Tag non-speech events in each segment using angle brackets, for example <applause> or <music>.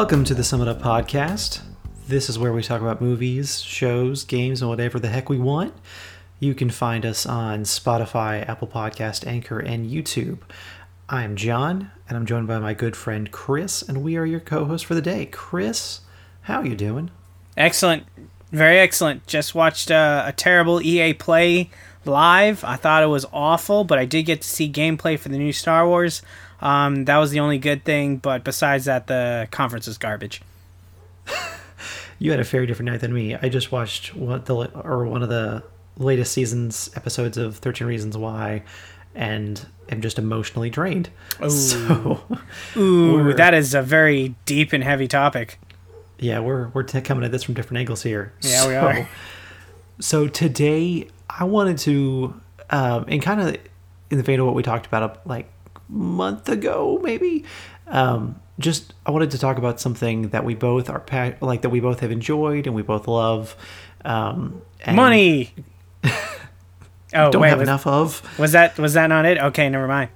Welcome to the Summit Up Podcast. This is where we talk about movies, shows, games, and whatever the heck we want. You can find us on Spotify, Apple Podcast, Anchor, and YouTube. I'm John, and I'm joined by my good friend Chris, and we are your co-hosts for the day. Chris, how are you doing? Excellent, very excellent. Just watched uh, a terrible EA Play live. I thought it was awful, but I did get to see gameplay for the new Star Wars. Um, that was the only good thing, but besides that, the conference is garbage. <laughs> You had a very different night than me. I just watched what the or one of the latest season's episodes of Thirteen Reasons Why, and am just emotionally drained. Ooh. <laughs> So, Ooh, that is a very deep and heavy topic. yeah, we're we're t- coming at this from different angles here. Yeah, we So- are. So today, I wanted to, um, and kind of in the vein of what we talked about, like month ago, maybe. Um, just I wanted to talk about something that we both are pa- like that we both have enjoyed and we both love. Um, and Money. <laughs> oh Don't wait, have was, enough of. was that was that not it? Okay, never mind.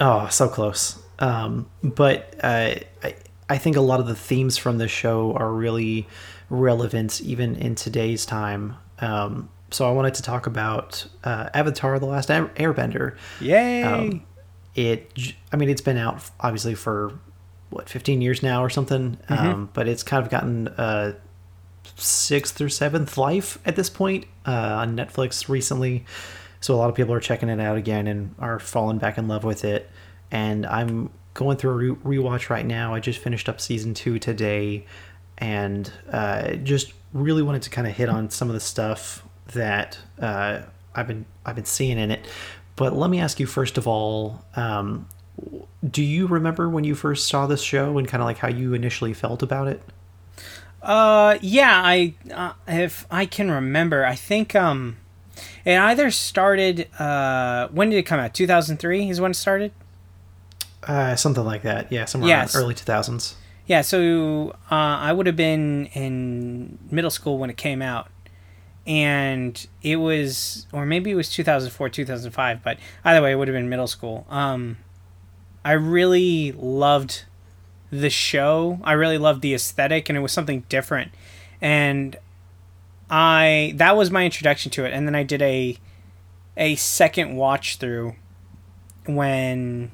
Oh, so close. Um, but uh, I, I think a lot of the themes from the show are really relevant even in today's time. Um, so I wanted to talk about uh, Avatar: The Last Airbender. Yay! Um, it, I mean, it's been out obviously for what 15 years now or something, um, but it's kind of gotten a sixth or seventh life at this point uh, on Netflix recently. So a lot of people are checking it out again and are falling back in love with it. And I'm going through a re- rewatch right now. I just finished up season two today, and uh, just really wanted to kind of hit on some of the stuff that uh, I've been I've been seeing in it. But let me ask you first of all, um, do you remember when you first saw this show and kind of like how you initially felt about it? Uh, yeah, I uh, if I can remember, I think um, it either started. Uh, when did it come out? Two thousand three is when it started. Uh, something like that. Yeah, somewhere Yes. early 2000s. Yeah, so uh, I would have been in middle school when it came out, and it was, or maybe it was two thousand four, two thousand five, but either way, it would have been middle school. Um, I really loved the show. I really loved the aesthetic, and it was something different, and I that was my introduction to it, and then I did a a second watch through when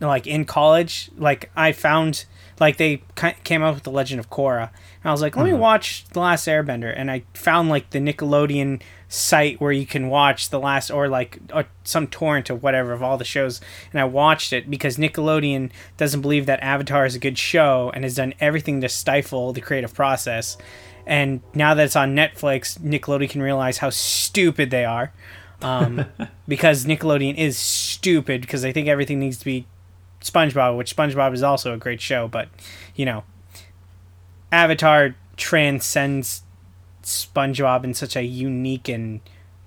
like in college like i found like they came up with the legend of korra i was like let me watch the last airbender. And i found like the nickelodeon site where you can watch the last or like or some torrent of whatever of all the shows. And i watched it because nickelodeon doesn't believe that avatar is a good show and has done everything to stifle the creative process. And now that it's on netflix nickelodeon can realize how stupid they are um, <laughs> because nickelodeon is stupid because they think everything needs to be SpongeBob, which SpongeBob is also a great show, but you know, Avatar transcends SpongeBob in such a unique and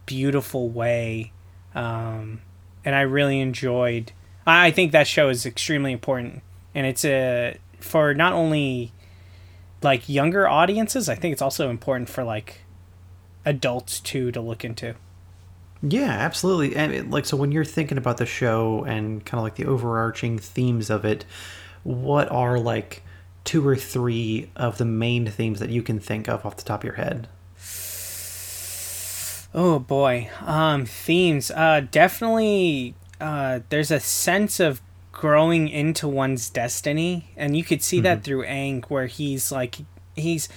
beautiful way, um, and I really enjoyed. I think that show is extremely important, and it's a for not only like younger audiences. I think it's also important for like adults too to look into. Yeah, absolutely. And it, like, so when you're thinking about the show and kind of like the overarching themes of it, what are like two or three of the main themes that you can think of off the top of your head? Oh boy. Um themes. Uh definitely uh there's a sense of growing into one's destiny and you could see that through Aang where he's like he's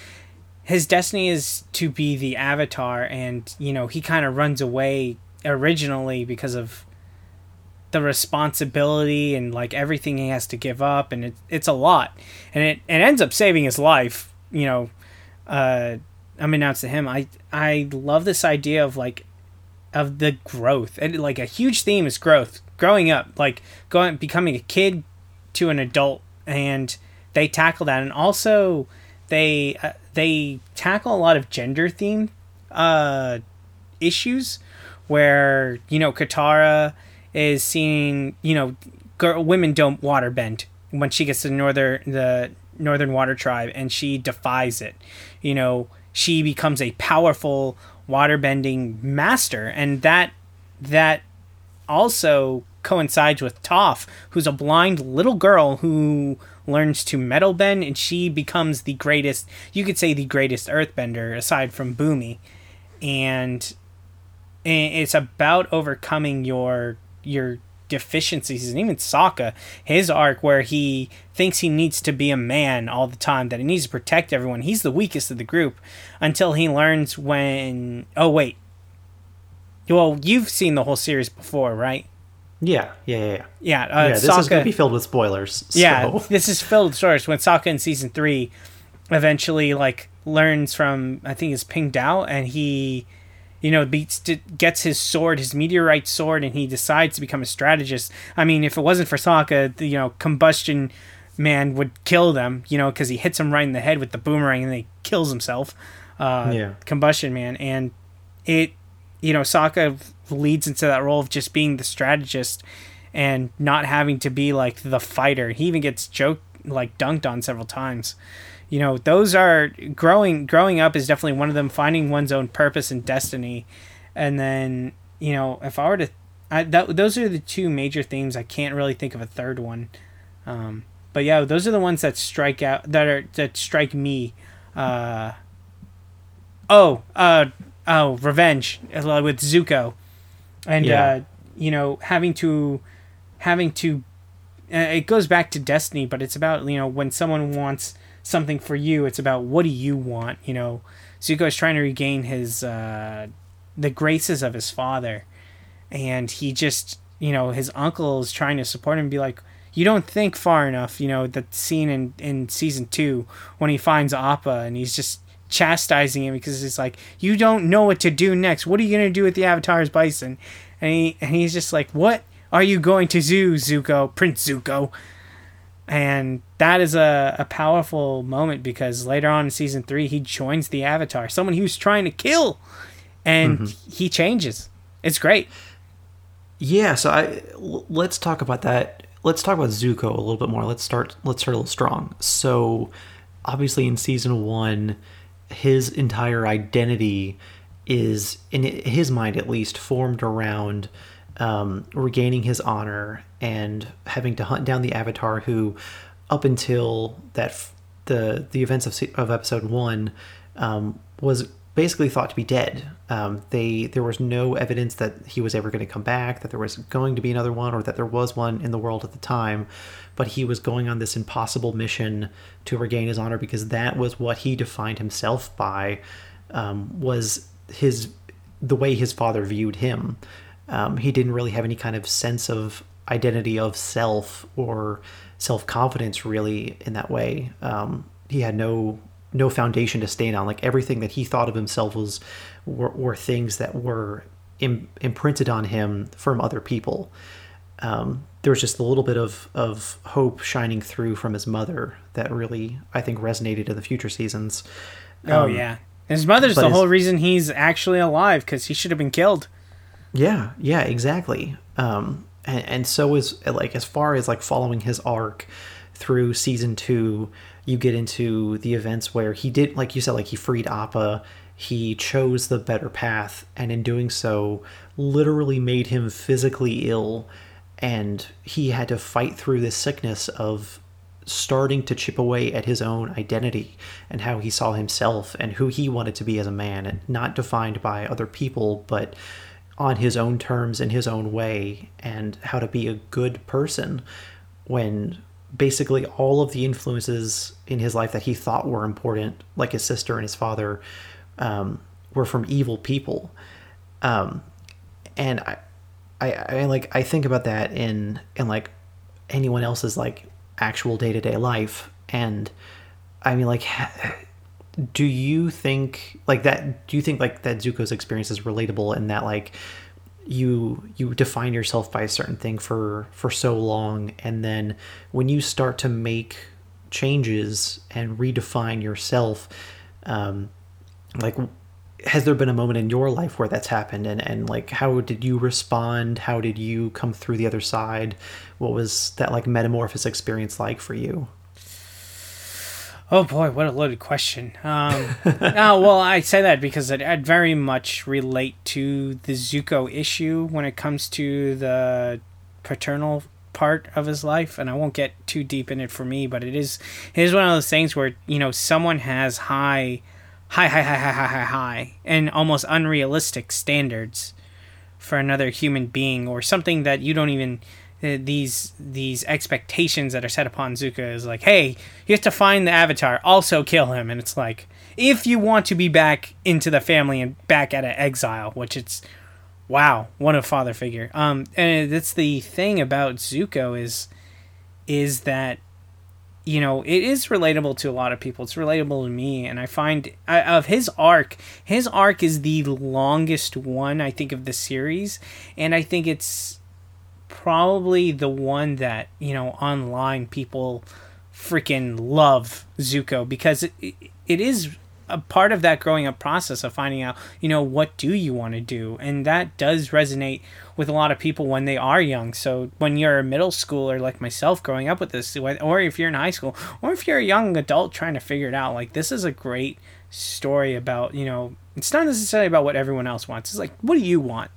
his destiny is to be the avatar and you know he kind of runs away originally because of the responsibility and like everything he has to give up and it, it's a lot. And it, it ends up saving his life you know uh unbeknownst to him. I i love this idea of like of the growth. And like a huge theme is growth. Growing up like going becoming a kid to an adult and they tackle that. And also they uh, they tackle a lot of gender theme uh issues where you know Katara is seeing you know girl, women don't waterbend when she gets to the northern the northern water tribe and she defies it you know she becomes a powerful waterbending master and that that also coincides with Toph, who's a blind little girl who learns to metal bend, and she becomes the greatest. You could say the greatest Earthbender aside from Bumi and it's about overcoming your your deficiencies and even Sokka, his arc where he thinks he needs to be a man all the time, that he needs to protect everyone. He's the weakest of the group until he learns when oh wait. Well, you've seen the whole series before, right? Yeah, yeah, yeah. Yeah, yeah, uh, yeah this Sokka, is going to be filled with spoilers. <laughs> So. Yeah, this is filled with spoilers. When Sokka in season three eventually like learns from I think it's Piandao, and he you know, beats gets his sword, his meteorite sword, and he decides to become a strategist. I mean, if it wasn't for Sokka, the, you know, combustion man would kill them, you know, because he hits him right in the head with the boomerang and he kills himself. Uh, yeah. Combustion man, and it, you know, Sokka leads into that role of just being the strategist and not having to be like the fighter. He even gets joked like dunked on several times you know those are growing growing up is definitely one of them finding one's own purpose and destiny. And then you know if i were to I, that, those are the two major themes. I can't really think of a third one. Um, but yeah those are the ones that strike out that are that strike me. Uh, oh uh, oh revenge uh, with zuko. And yeah. uh, you know having to having to uh, it goes back to destiny but it's about you know when someone wants something for you. It's about what do you want. You know, Zuko is trying to regain his uh, the graces of his father, and he just you know his uncle is trying to support him. And be like, you don't think far enough. You know that scene in in season two when he finds Appa and he's just chastising him because it's like you don't know what to do next. What are you gonna do with the Avatar's bison? And he and he's just like, what are you going to do, Zuko, Prince Zuko? And that is a, a powerful moment because later on in season three he joins the avatar someone he was trying to kill. And mm-hmm. he changes. It's great. Yeah so I l- let's talk about that. Let's talk about zuko a little bit more. Let's start let's start a little strong. So obviously in season one his entire identity is in his mind at least formed around um, regaining his honor and having to hunt down the Avatar, who, up until that f- the the events of of episode one, um, was basically thought to be dead. Um, they there was no evidence that he was ever going to come back, that there was going to be another one, or that there was one in the world at the time. But he was going on this impossible mission to regain his honor because that was what he defined himself by. Um, was his the way his father viewed him. Um, he didn't really have any kind of sense of identity of self or self confidence really in that way. Um, he had no no foundation to stand on. Like everything that he thought of himself was were, were things that were Im- imprinted on him from other people. Um, there was just a little bit of of hope shining through from his mother that really I think resonated in the future seasons. oh um, yeah, his mother's the his, whole reason he's actually alive because he should have been killed. Yeah, yeah, exactly. Um, and, and so is like as far as like following his arc through season two, you get into the events where he did, like you said, like he freed Appa, he chose the better path, and in doing so, literally made him physically ill, and he had to fight through this sickness of starting to chip away at his own identity and how he saw himself and who he wanted to be as a man, and not defined by other people, but on his own terms in his own way and how to be a good person when basically all of the influences in his life that he thought were important like his sister and his father um, were from evil people. Um, and I, I, I like i think about that in in like anyone else's like actual day-to-day life. And i mean like do you think like that do you think like that zuko's experience is relatable in that like you you define yourself by a certain thing for for so long and then when you start to make changes and redefine yourself um like has there been a moment in your life where that's happened? And and like how did you respond? How did you come through the other side? What was that like metamorphosis experience like for you Oh boy, what a loaded question. Um, no, <laughs> oh, well, I say that because it, I'd very much relate to the Zuko issue when it comes to the paternal part of his life, and I won't get too deep in it for me, but it is it is one of those things where you know someone has high, high, high, high, high, high, high, high and almost unrealistic standards for another human being or something that you don't even these these expectations that are set upon Zuko is like, hey, you have to find the Avatar, also kill him, and it's like if you want to be back into the family and back out of exile, which it's wow, what a father figure. Um, and that's the thing about Zuko is is that you know it is relatable to a lot of people. It's relatable to me, and I find I, of his arc. His arc is the longest one I think of the series, and I think it's probably the one that you know online people freaking love Zuko because it, it is a part of that growing up process of finding out, you know, what do you want to do? And that does resonate with a lot of people when they are young. So when you're a middle schooler like myself growing up with this, or if you're in high school, or if you're a young adult trying to figure it out, like this is a great story about, you know, it's not necessarily about what everyone else wants. It's like, what do you want?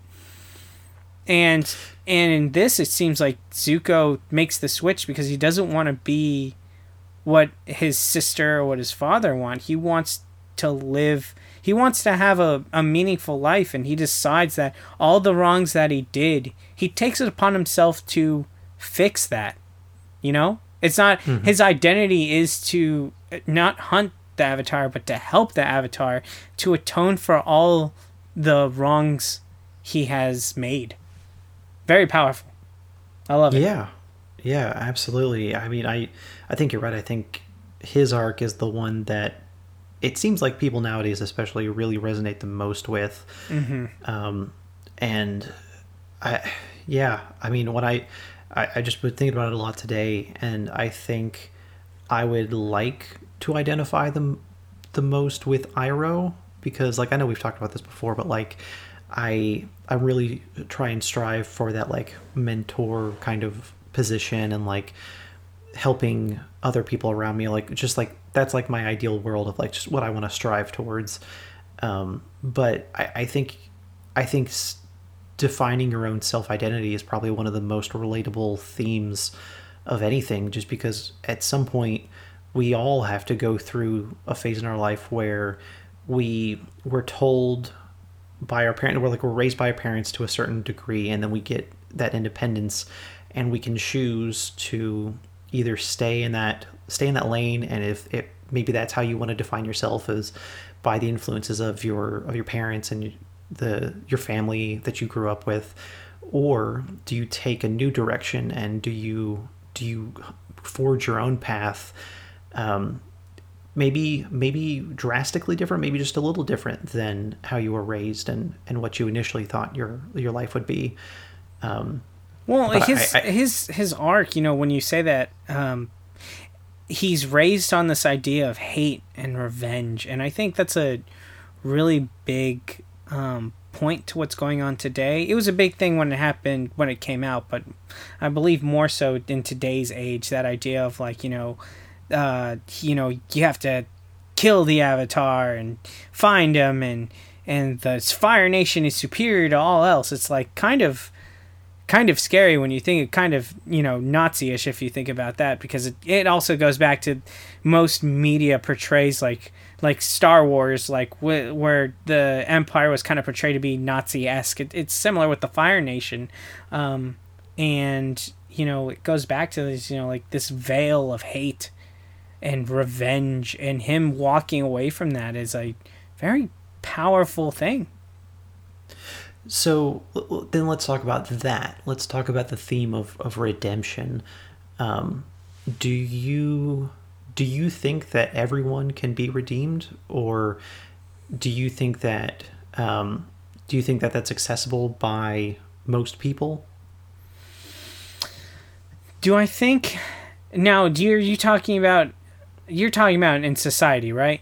And and in this it seems like Zuko makes the switch because he doesn't want to be what his sister or what his father want. He wants to live he wants to have a, a meaningful life and he decides that all the wrongs that he did he takes it upon himself to fix that you know it's not mm-hmm. his identity is to not hunt the avatar but to help the avatar to atone for all the wrongs he has made very powerful. I love it. Yeah. Yeah absolutely. I mean i i think you're right. I think his arc is the one that it seems like people nowadays, especially, really resonate the most with. Mm-hmm. Um, and I, yeah, I mean, when I, I, I just been thinking about it a lot today, and I think I would like to identify them the most with Iroh because, like, I know we've talked about this before, but like, I I really try and strive for that like mentor kind of position and like helping other people around me like just like that's like my ideal world of like just what i want to strive towards. Um, but I, I think i think defining your own self-identity is probably one of the most relatable themes of anything just because at some point we all have to go through a phase in our life where we were told by our parents we're like we're raised by our parents to a certain degree and then we get that independence and we can choose to either stay in that stay in that lane and if it maybe that's how you want to define yourself as by the influences of your of your parents and the your family that you grew up with or do you take a new direction and do you do you forge your own path um, maybe maybe drastically different maybe just a little different than how you were raised and and what you initially thought your your life would be um, well, his I, I, his his arc, you know, when you say that, um, he's raised on this idea of hate and revenge, and I think that's a really big um, point to what's going on today. It was a big thing when it happened when it came out, but I believe more so in today's age that idea of like you know, uh, you know, you have to kill the avatar and find him and and the Fire Nation is superior to all else. It's like kind of kind of scary when you think it kind of you know nazi-ish if you think about that because it, it also goes back to most media portrays like like star wars like wh- where the empire was kind of portrayed to be nazi-esque it, it's similar with the fire nation um, and you know it goes back to this you know like this veil of hate and revenge and him walking away from that is a very powerful thing so then let's talk about that. Let's talk about the theme of, of redemption. Um, do you do you think that everyone can be redeemed, or do you think that um, do you think that that's accessible by most people? Do I think now? Do you, are you talking about? You're talking about in society, right?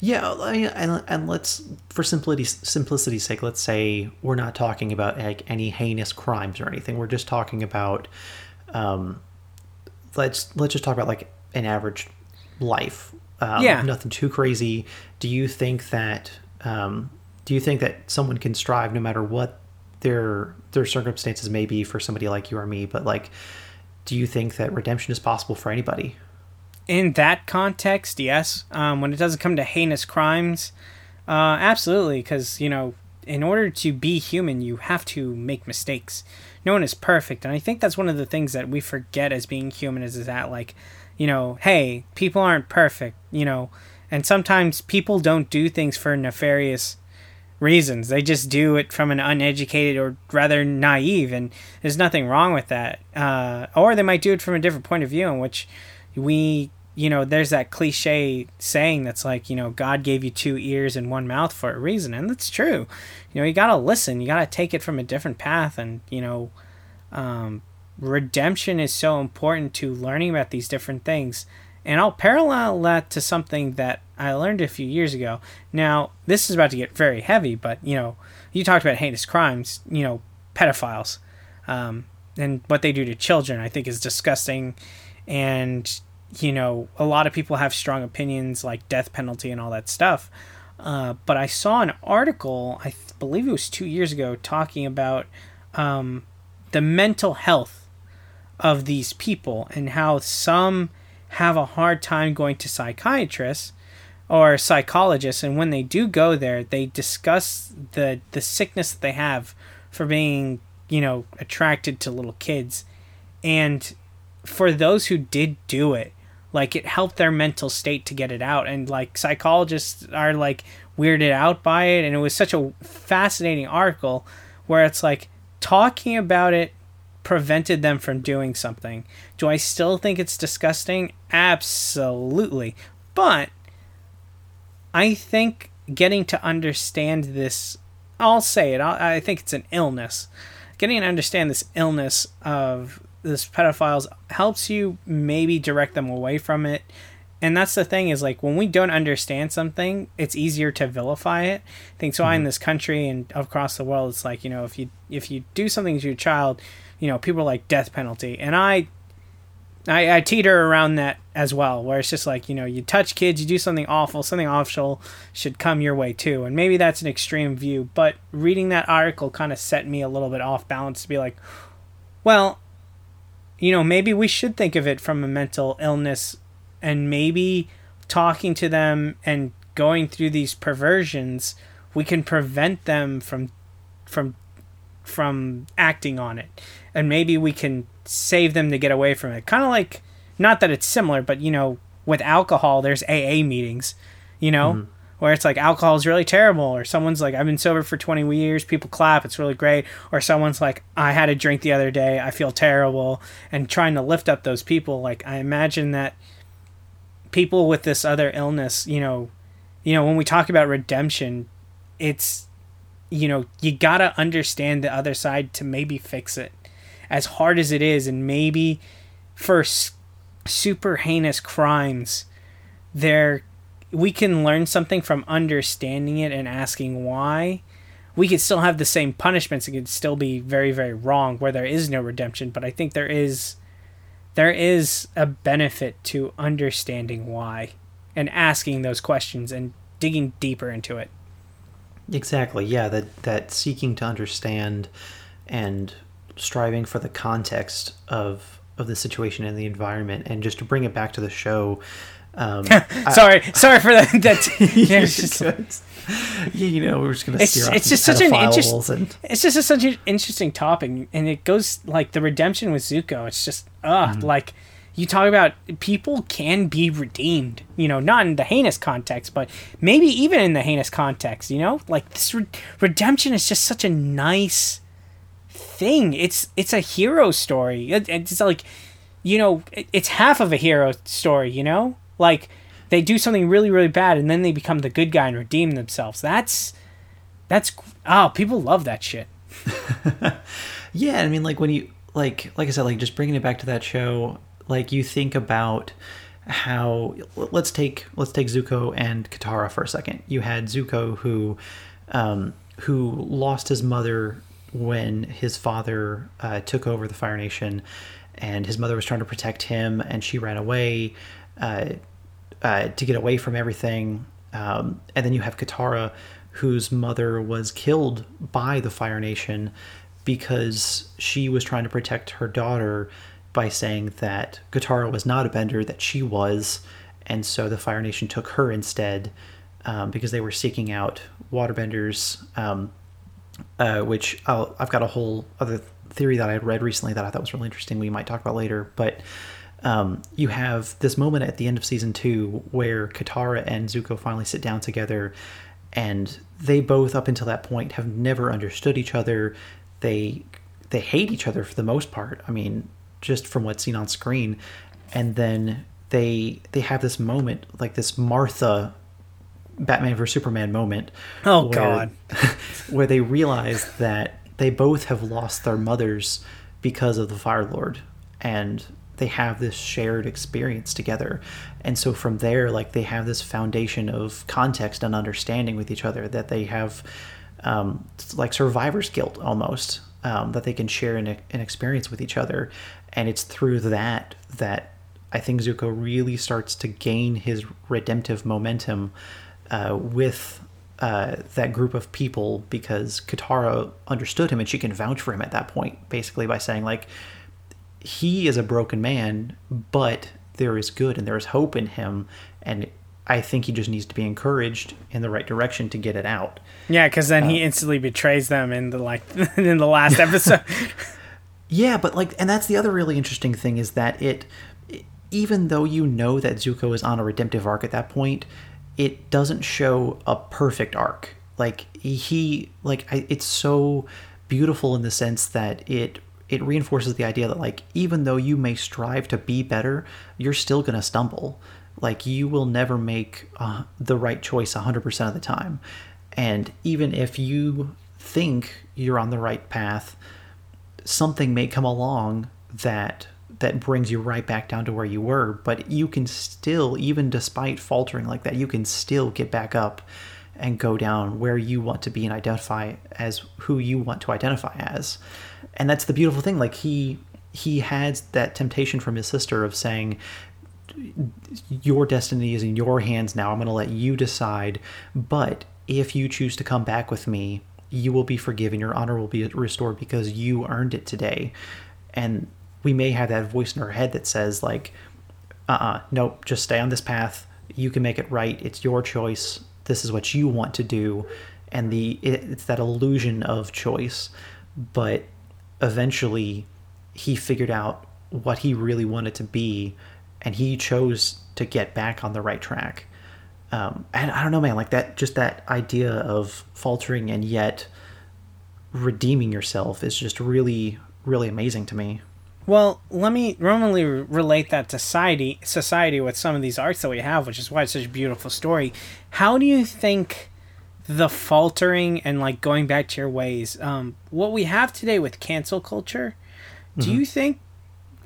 Yeah, and, and let's for simplicity simplicity's sake, let's say we're not talking about like any heinous crimes or anything. We're just talking about, um, let's let's just talk about like an average life. Um, yeah, nothing too crazy. Do you think that um, do you think that someone can strive no matter what their their circumstances may be for somebody like you or me, but like, do you think that redemption is possible for anybody? In that context, yes. Um, when it doesn't come to heinous crimes, uh, absolutely, because you know, in order to be human, you have to make mistakes. No one is perfect, and I think that's one of the things that we forget as being human is, is that like, you know, hey, people aren't perfect, you know, and sometimes people don't do things for nefarious reasons. They just do it from an uneducated or rather naive, and there's nothing wrong with that. Uh, or they might do it from a different point of view, in which we, you know, there's that cliche saying that's like, you know, God gave you two ears and one mouth for a reason, and that's true. You know, you gotta listen. You gotta take it from a different path, and you know, um, redemption is so important to learning about these different things. And I'll parallel that to something that I learned a few years ago. Now, this is about to get very heavy, but you know, you talked about heinous crimes, you know, pedophiles, um, and what they do to children. I think is disgusting, and you know, a lot of people have strong opinions like death penalty and all that stuff. Uh, but I saw an article, I th- believe it was two years ago, talking about um, the mental health of these people and how some have a hard time going to psychiatrists or psychologists and when they do go there they discuss the the sickness that they have for being you know attracted to little kids and for those who did do it like it helped their mental state to get it out. And like psychologists are like weirded out by it. And it was such a fascinating article where it's like talking about it prevented them from doing something. Do i still think it's disgusting? Absolutely. But I think getting to understand this, I'll say it, i think it's an illness. Getting to understand this illness of this pedophiles helps you maybe direct them away from it. And that's the thing is like when we don't understand something, it's easier to vilify it. I think so. Mm-hmm. In this country and across the world, it's like you know if you if you do something to your child, you know people are like death penalty, and I I, I teeter around that as well, where it's just like, you know, you touch kids, you do something awful, something awful should come your way too. And maybe that's an extreme view, but reading that article kind of set me a little bit off balance to be like, well, you know, maybe we should think of it from a mental illness and maybe talking to them and going through these perversions, we can prevent them from from from acting on it. And maybe we can save them to get away from it. Kind of like, not that it's similar, but you know, with alcohol, there's AA meetings, you know, mm-hmm. Where it's like alcohol is really terrible, or someone's like, I've been sober for 20 years, people clap, it's really great, or someone's like, I had a drink the other day, I feel terrible, and trying to lift up those people. Like, I imagine that people with this other illness, you know, you know, when we talk about redemption, it's you know, you gotta understand the other side to maybe fix it as hard as it is, and maybe for super heinous crimes, there we can learn something from understanding it and asking why. We could still have the same punishments. It could still be very, very wrong where there is no redemption. But I think there is there is a benefit to understanding why and asking those questions and digging deeper into it. Exactly. Yeah, that that seeking to understand and striving for the context of of the situation and the environment, and just to bring it back to the show. Um, <laughs> sorry, I, sorry for <laughs> that. <laughs> That's yeah, just, yeah, you know, we're just gonna. It's, it's just such an interesting. It's just a, such an interesting topic, and it goes like the redemption with Zuko. It's just ah, mm-hmm. like you talk about people can be redeemed. You know, not in the heinous context, but maybe even in the heinous context. You know, like this re- redemption is just such a nice thing. It's it's a hero story. It, it's like, you know, it, it's half of a hero story. You know, like they do something really really bad and then they become the good guy and redeem themselves. That's that's oh people love that shit. <laughs> yeah, I mean, like when you like like I said, like just bringing it back to that show, like you think about how let's take let's take Zuko and Katara for a second. You had Zuko who um, who lost his mother when his father uh, took over the Fire Nation, and his mother was trying to protect him, and she ran away uh, uh, to get away from everything. Um, and then you have Katara, whose mother was killed by the Fire Nation because she was trying to protect her daughter by saying that Katara was not a bender, that she was, and so the Fire Nation took her instead um, because they were seeking out waterbenders, um, uh, which i have got a whole other theory that I read recently that I thought was really interesting. We might talk about later, but um, you have this moment at the end of season two where Katara and Zuko finally sit down together, and they both, up until that point, have never understood each other. They they hate each other for the most part. I mean, just from what's seen on screen, and then they they have this moment like this Martha Batman vs Superman moment. Oh where, God! <laughs> where they realize that they both have lost their mothers because of the Fire Lord, and they have this shared experience together. And so from there like they have this foundation of context and understanding with each other that they have um, like survivor's guilt almost um, that they can share an, an experience with each other. And it's through that that i think zuko really starts to gain his redemptive momentum uh, with uh, that group of people because Katara understood him and she can vouch for him at that point, basically by saying like, he is a broken man, but there is good and there is hope in him. And I think he just needs to be encouraged in the right direction to get it out. Yeah, because then uh, he instantly betrays them in the like <laughs> in the last episode. <laughs> <laughs> yeah, but like, and that's the other really interesting thing is that it, even though you know that Zuko is on a redemptive arc at that point, it doesn't show a perfect arc. Like he, like I, it's so beautiful in the sense that it it reinforces the idea that like even though you may strive to be better you're still going to stumble. Like you will never make uh, the right choice 100% of the time. And even if you think you're on the right path something may come along that that brings you right back down to where you were. But you can still even despite faltering like that you can still get back up and go down where you want to be and identify as who you want to identify as and that's the beautiful thing like he he had that temptation from his sister of saying your destiny is in your hands now i'm going to let you decide but if you choose to come back with me you will be forgiven your honor will be restored because you earned it today. And we may have that voice in our head that says like uh-uh nope just stay on this path you can make it right it's your choice this is what you want to do. And the it's that illusion of choice but eventually he figured out what he really wanted to be and he chose to get back on the right track. Um, and i don't know man like that just that idea of faltering and yet redeeming yourself is just really really amazing to me. Well let me normally relate that to society society with some of these arts that we have which is why it's such a beautiful story. How do you think the faltering and like going back to your ways. Um, what we have today with cancel culture, mm-hmm. do you think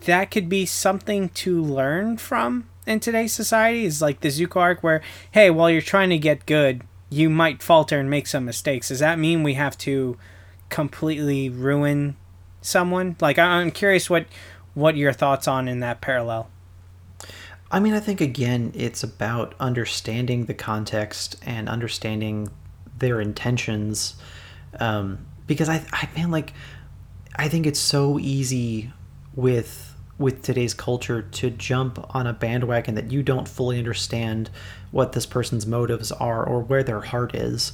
that could be something to learn from in today's society? Is like the Zuko arc where, hey, while you're trying to get good, you might falter and make some mistakes. Does that mean we have to completely ruin someone? Like, I'm curious what what your thoughts on in that parallel. I mean, I think again, it's about understanding the context and understanding their intentions um, because I I man like I think it's so easy with with today's culture to jump on a bandwagon that you don't fully understand what this person's motives are or where their heart is.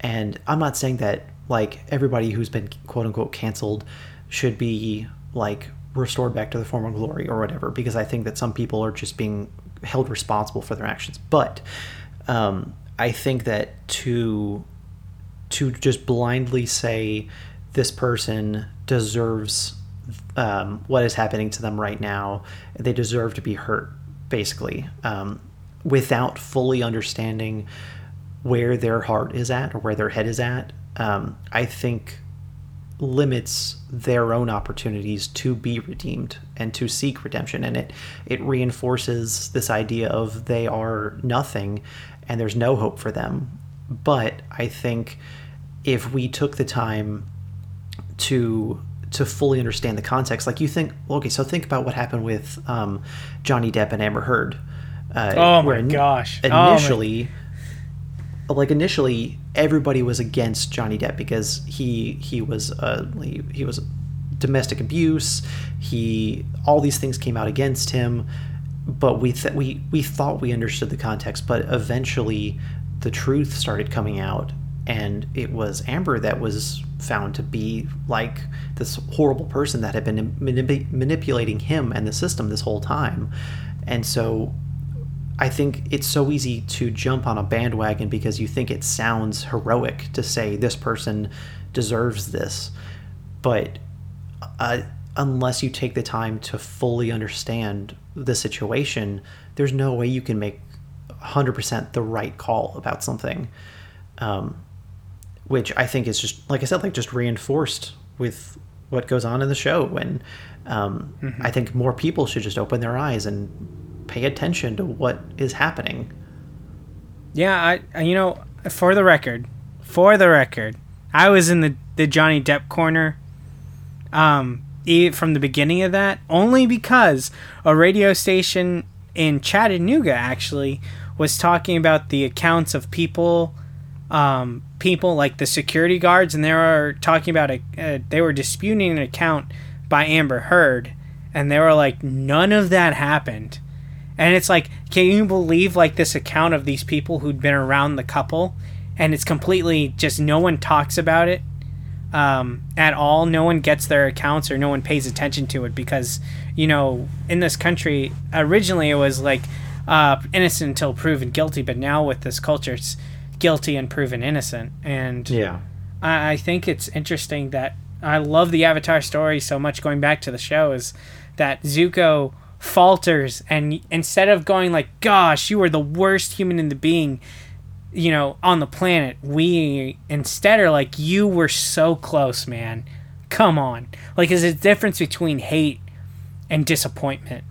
And I'm not saying that like everybody who's been quote unquote canceled should be like restored back to the former glory or whatever because I think that some people are just being held responsible for their actions. But um, I think that to to just blindly say this person deserves um, what is happening to them right now, they deserve to be hurt, basically, um, without fully understanding where their heart is at or where their head is at. Um, I think limits their own opportunities to be redeemed and to seek redemption and it it reinforces this idea of they are nothing and there's no hope for them. But I think if we took the time to to fully understand the context, like you think, well, okay, so think about what happened with um, Johnny Depp and Amber Heard. Uh, oh my gosh! Initially, oh like initially everybody was against Johnny Depp because he he was uh he, he was domestic abuse. He all these things came out against him, but we th- we we thought we understood the context, but eventually the truth started coming out and it was Amber that was found to be like this horrible person that had been manip- manipulating him and the system this whole time. And so I think it's so easy to jump on a bandwagon because you think it sounds heroic to say this person deserves this. But uh, unless you take the time to fully understand the situation, there's no way you can make 100% the right call about something. Um, which I think is just, like I said, like just reinforced with what goes on in the show. And um, mm-hmm. I think more people should just open their eyes and pay attention to what is happening. Yeah, I, you know, for the record, for the record, I was in the, the Johnny Depp corner um, from the beginning of that, only because a radio station in Chattanooga actually was talking about the accounts of people, um, people like the security guards, and they were talking about a, uh, they were disputing an account by Amber Heard, and they were like, none of that happened. And it's like, can you believe like this account of these people who'd been around the couple, and it's completely just no one talks about it um, at all. No one gets their accounts or no one pays attention to it because you know in this country originally it was like uh, innocent until proven guilty, but now with this culture it's guilty and proven innocent. And yeah, I, I think it's interesting that I love the Avatar story so much. Going back to the show is that Zuko falters and instead of going like gosh you are the worst human in the being you know, on the planet, we instead are like, you were so close, man. Come on. Like, there's a difference between hate and disappointment.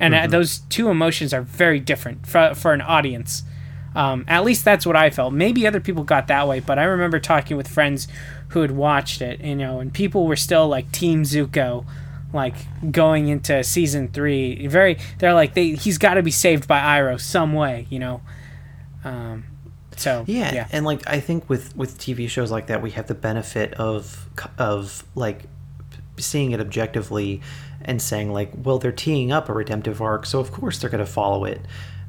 And uh, mm-hmm. those two emotions are very different for, for an audience. Um, at least that's what I felt. Maybe other people got that way, but I remember talking with friends who had watched it, you know, and people were still like Team Zuko, like going into season three. Very, they're like, they he's got to be saved by Iroh some way, you know. Um, so yeah, yeah, and like I think with with TV shows like that, we have the benefit of of like seeing it objectively and saying like, well, they're teeing up a redemptive arc, so of course they're going to follow it.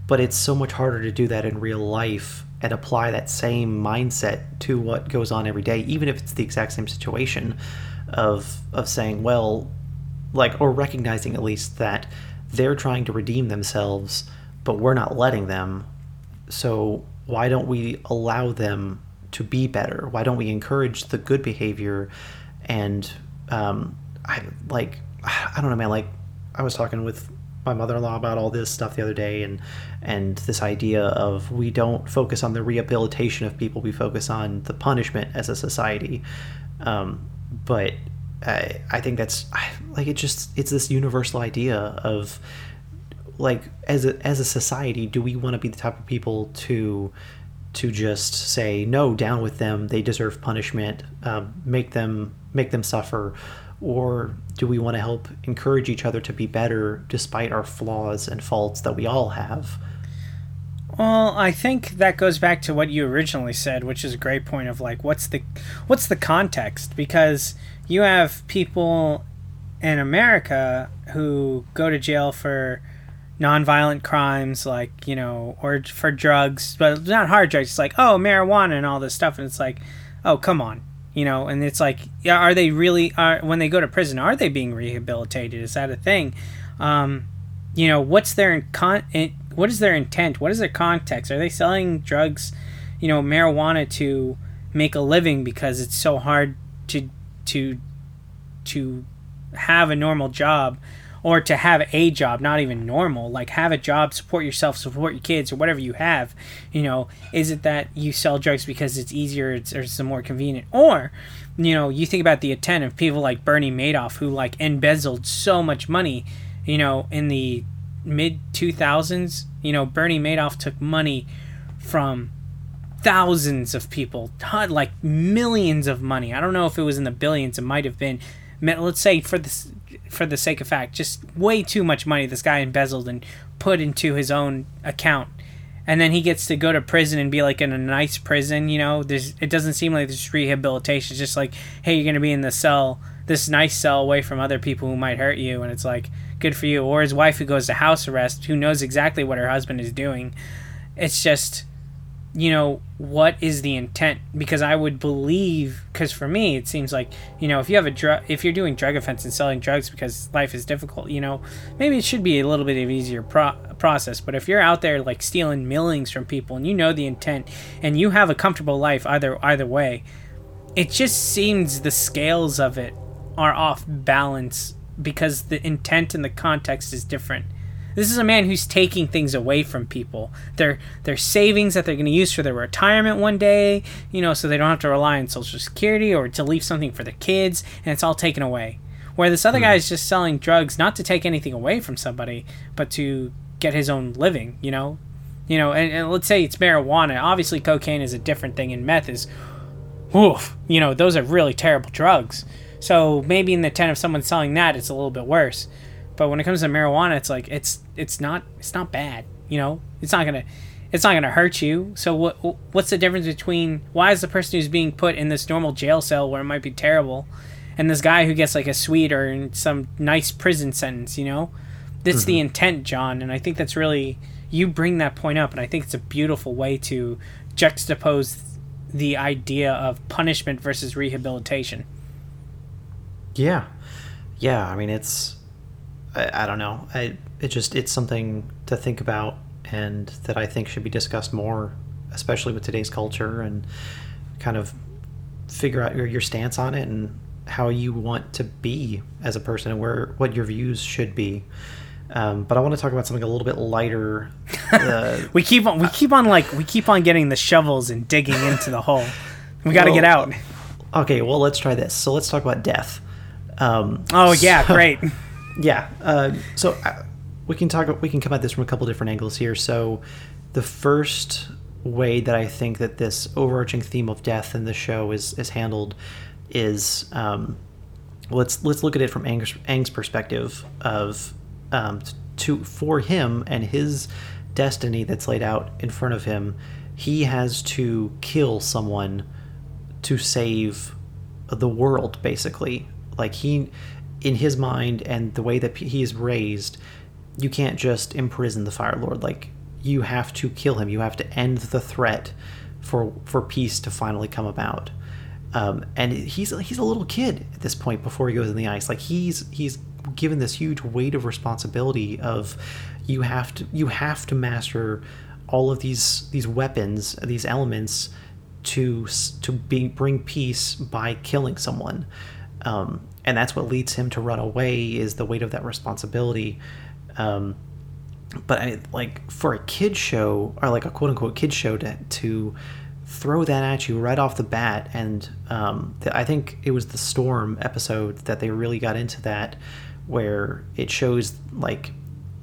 But it's so much harder to do that in real life and apply that same mindset to what goes on every day, even if it's the exact same situation of of saying, well, like or recognizing at least that they're trying to redeem themselves, but we're not letting them. So why don't we allow them to be better? Why don't we encourage the good behavior? And um, I like, I don't know, man. Like, I was talking with my mother-in-law about all this stuff the other day, and and this idea of we don't focus on the rehabilitation of people, we focus on the punishment as a society. Um, but I, I think that's like it just it's this universal idea of like as a as a society, do we want to be the type of people to to just say no, down with them, they deserve punishment, um, make them make them suffer, or do we want to help encourage each other to be better despite our flaws and faults that we all have? Well, I think that goes back to what you originally said, which is a great point of like what's the what's the context? Because you have people in America who go to jail for nonviolent crimes like you know or for drugs but not hard drugs it's like oh marijuana and all this stuff and it's like oh come on you know and it's like are they really are when they go to prison are they being rehabilitated? Is that a thing? Um you know what's their con what is their intent? What is their context? Are they selling drugs you know marijuana to make a living because it's so hard to to to have a normal job or to have a job, not even normal, like have a job, support yourself, support your kids, or whatever you have. You know, is it that you sell drugs because it's easier it's, or it's more convenient? Or, you know, you think about the intent of people like Bernie Madoff who like embezzled so much money, you know, in the mid 2000s. You know, Bernie Madoff took money from thousands of people, like millions of money. I don't know if it was in the billions, it might have been let's say for the for the sake of fact, just way too much money this guy embezzled and put into his own account. and then he gets to go to prison and be like in a nice prison. You know, there's it doesn't seem like there's rehabilitation. It's just like, hey, you're gonna be in the cell, this nice cell away from other people who might hurt you, and it's like good for you. Or his wife who goes to house arrest, who knows exactly what her husband is doing. It's just you know what is the intent? Because i would believe because for me it seems like you know if you have a drug if you're doing drug offense and selling drugs because life is difficult you know maybe it should be a little bit of easier pro- process. But if you're out there like stealing millings from people and you know the intent and you have a comfortable life either either way it just seems the scales of it are off balance because the intent and the context is different this is a man who's taking things away from people. Their their savings that they're going to use for their retirement one day, you know, so they don't have to rely on Social Security or to leave something for the kids, and it's all taken away. Where this other mm. guy is just selling drugs not to take anything away from somebody, but to get his own living. You know, you know, and, and let's say it's marijuana. Obviously, cocaine is a different thing, and meth is, oof, you know, those are really terrible drugs. So maybe in the tent of someone selling that, it's a little bit worse. But when it comes to marijuana, it's like it's it's not it's not bad. You know, it's not gonna it's not gonna hurt you. So what what's the difference between why is the person who's being put in this normal jail cell where it might be terrible, and this guy who gets like a sweet or some nice prison sentence? You know, that's mm-hmm. the intent, John. And I think that's really you bring that point up, and I think it's a beautiful way to juxtapose the idea of punishment versus rehabilitation. Yeah, yeah. I mean, it's I, I don't know. I it just it's something to think about and that I think should be discussed more, especially with today's culture and kind of figure out your, your stance on it and how you want to be as a person and where what your views should be. Um, but I want to talk about something a little bit lighter. <laughs> Uh, we keep on we keep on like we keep on getting the shovels and digging into the hole. We got to well, get out. Okay, well let's try this. So let's talk about death. Um, oh yeah, so, great <laughs> yeah. Uh, so uh, we can talk. We can come at this from a couple different angles here. So the first way that I think that this overarching theme of death in the show is is handled is um, let's let's look at it from Ang's, Aang's perspective of um, to for him and his destiny that's laid out in front of him. He has to kill someone to save the world, basically. Like he in his mind and the way that he is raised, you can't just imprison the Fire Lord. Like you have to kill him. You have to end the threat for for peace to finally come about. Um, and he's he's a little kid at this point before he goes in the ice. Like he's he's given this huge weight of responsibility of you have to you have to master all of these these weapons these elements to to be, bring peace by killing someone. Um, and that's what leads him to run away is the weight of that responsibility. Um, but I, like for a kid show or like a quote unquote kid show to, to throw that at you right off the bat. And um, th- i think it was the storm episode that they really got into that where it shows like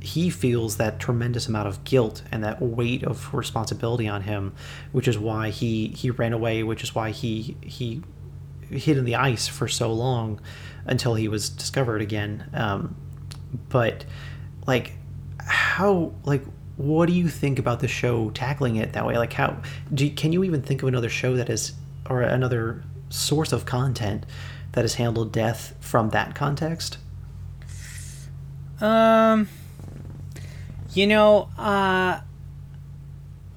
he feels that tremendous amount of guilt and that weight of responsibility on him which is why he he ran away which is why he he hid in the ice for so long until he was discovered again. Um, but like, how like what do you think about the show tackling it that way? Like, how do you, can you even think of another show that is or another source of content that has handled death from that context? Um, you know, uh,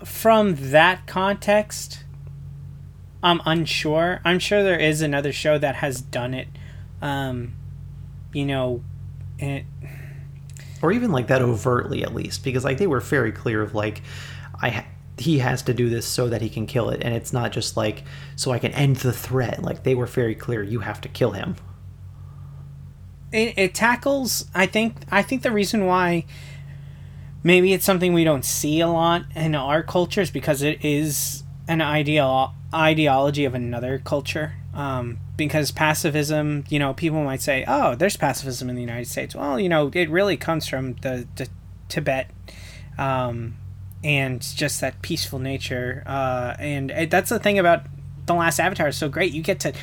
from that context, I'm unsure. I'm sure there is another show that has done it um, you know, it, or even like that overtly at least, because like they were very clear of like, I ha- he has to do this so that he can kill it, and it's not just like so I can end the threat. Like they were very clear, you have to kill him. It, it tackles. I think. I think the reason why maybe it's something we don't see a lot in our culture is because it is an ideal ideology of another culture. Um, because pacifism, you know, people might say, "Oh, there's pacifism in the United States." Well, you know, it really comes from the, the Tibet, um, and just that peaceful nature. Uh, and it, that's the thing about the Last Avatar is so great. You get to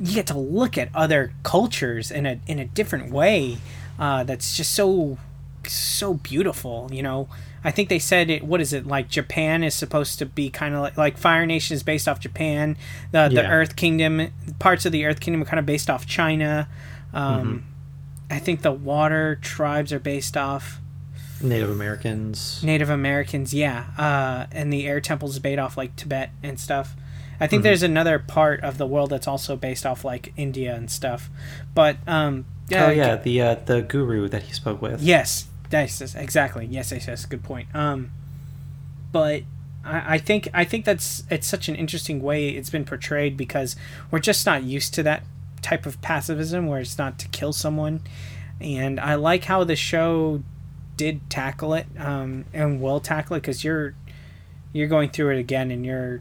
you get to look at other cultures in a in a different way. Uh, that's just so so beautiful. You know, I think they said it. What is it like? Japan is supposed to be kind of like, like Fire Nation is based off Japan. The the Earth Kingdom parts of the Earth Kingdom are kind of based off China. Um, Mm-hmm. I think the Water tribes are based off Native Americans. Native Americans. Yeah, uh, and the Air Temples is based off like Tibet and stuff. I think there's another part of the world that's also based off like India and stuff. But um, oh yeah, the uh, the guru that he spoke with. Yes, that's- exactly. Yes, yes, yes. Good point. Um, but I, I think I think that's it's such an interesting way it's been portrayed because we're just not used to that type of pacifism where it's not to kill someone, and I like how the show did tackle it um, and will tackle it because you're you're going through it again and you're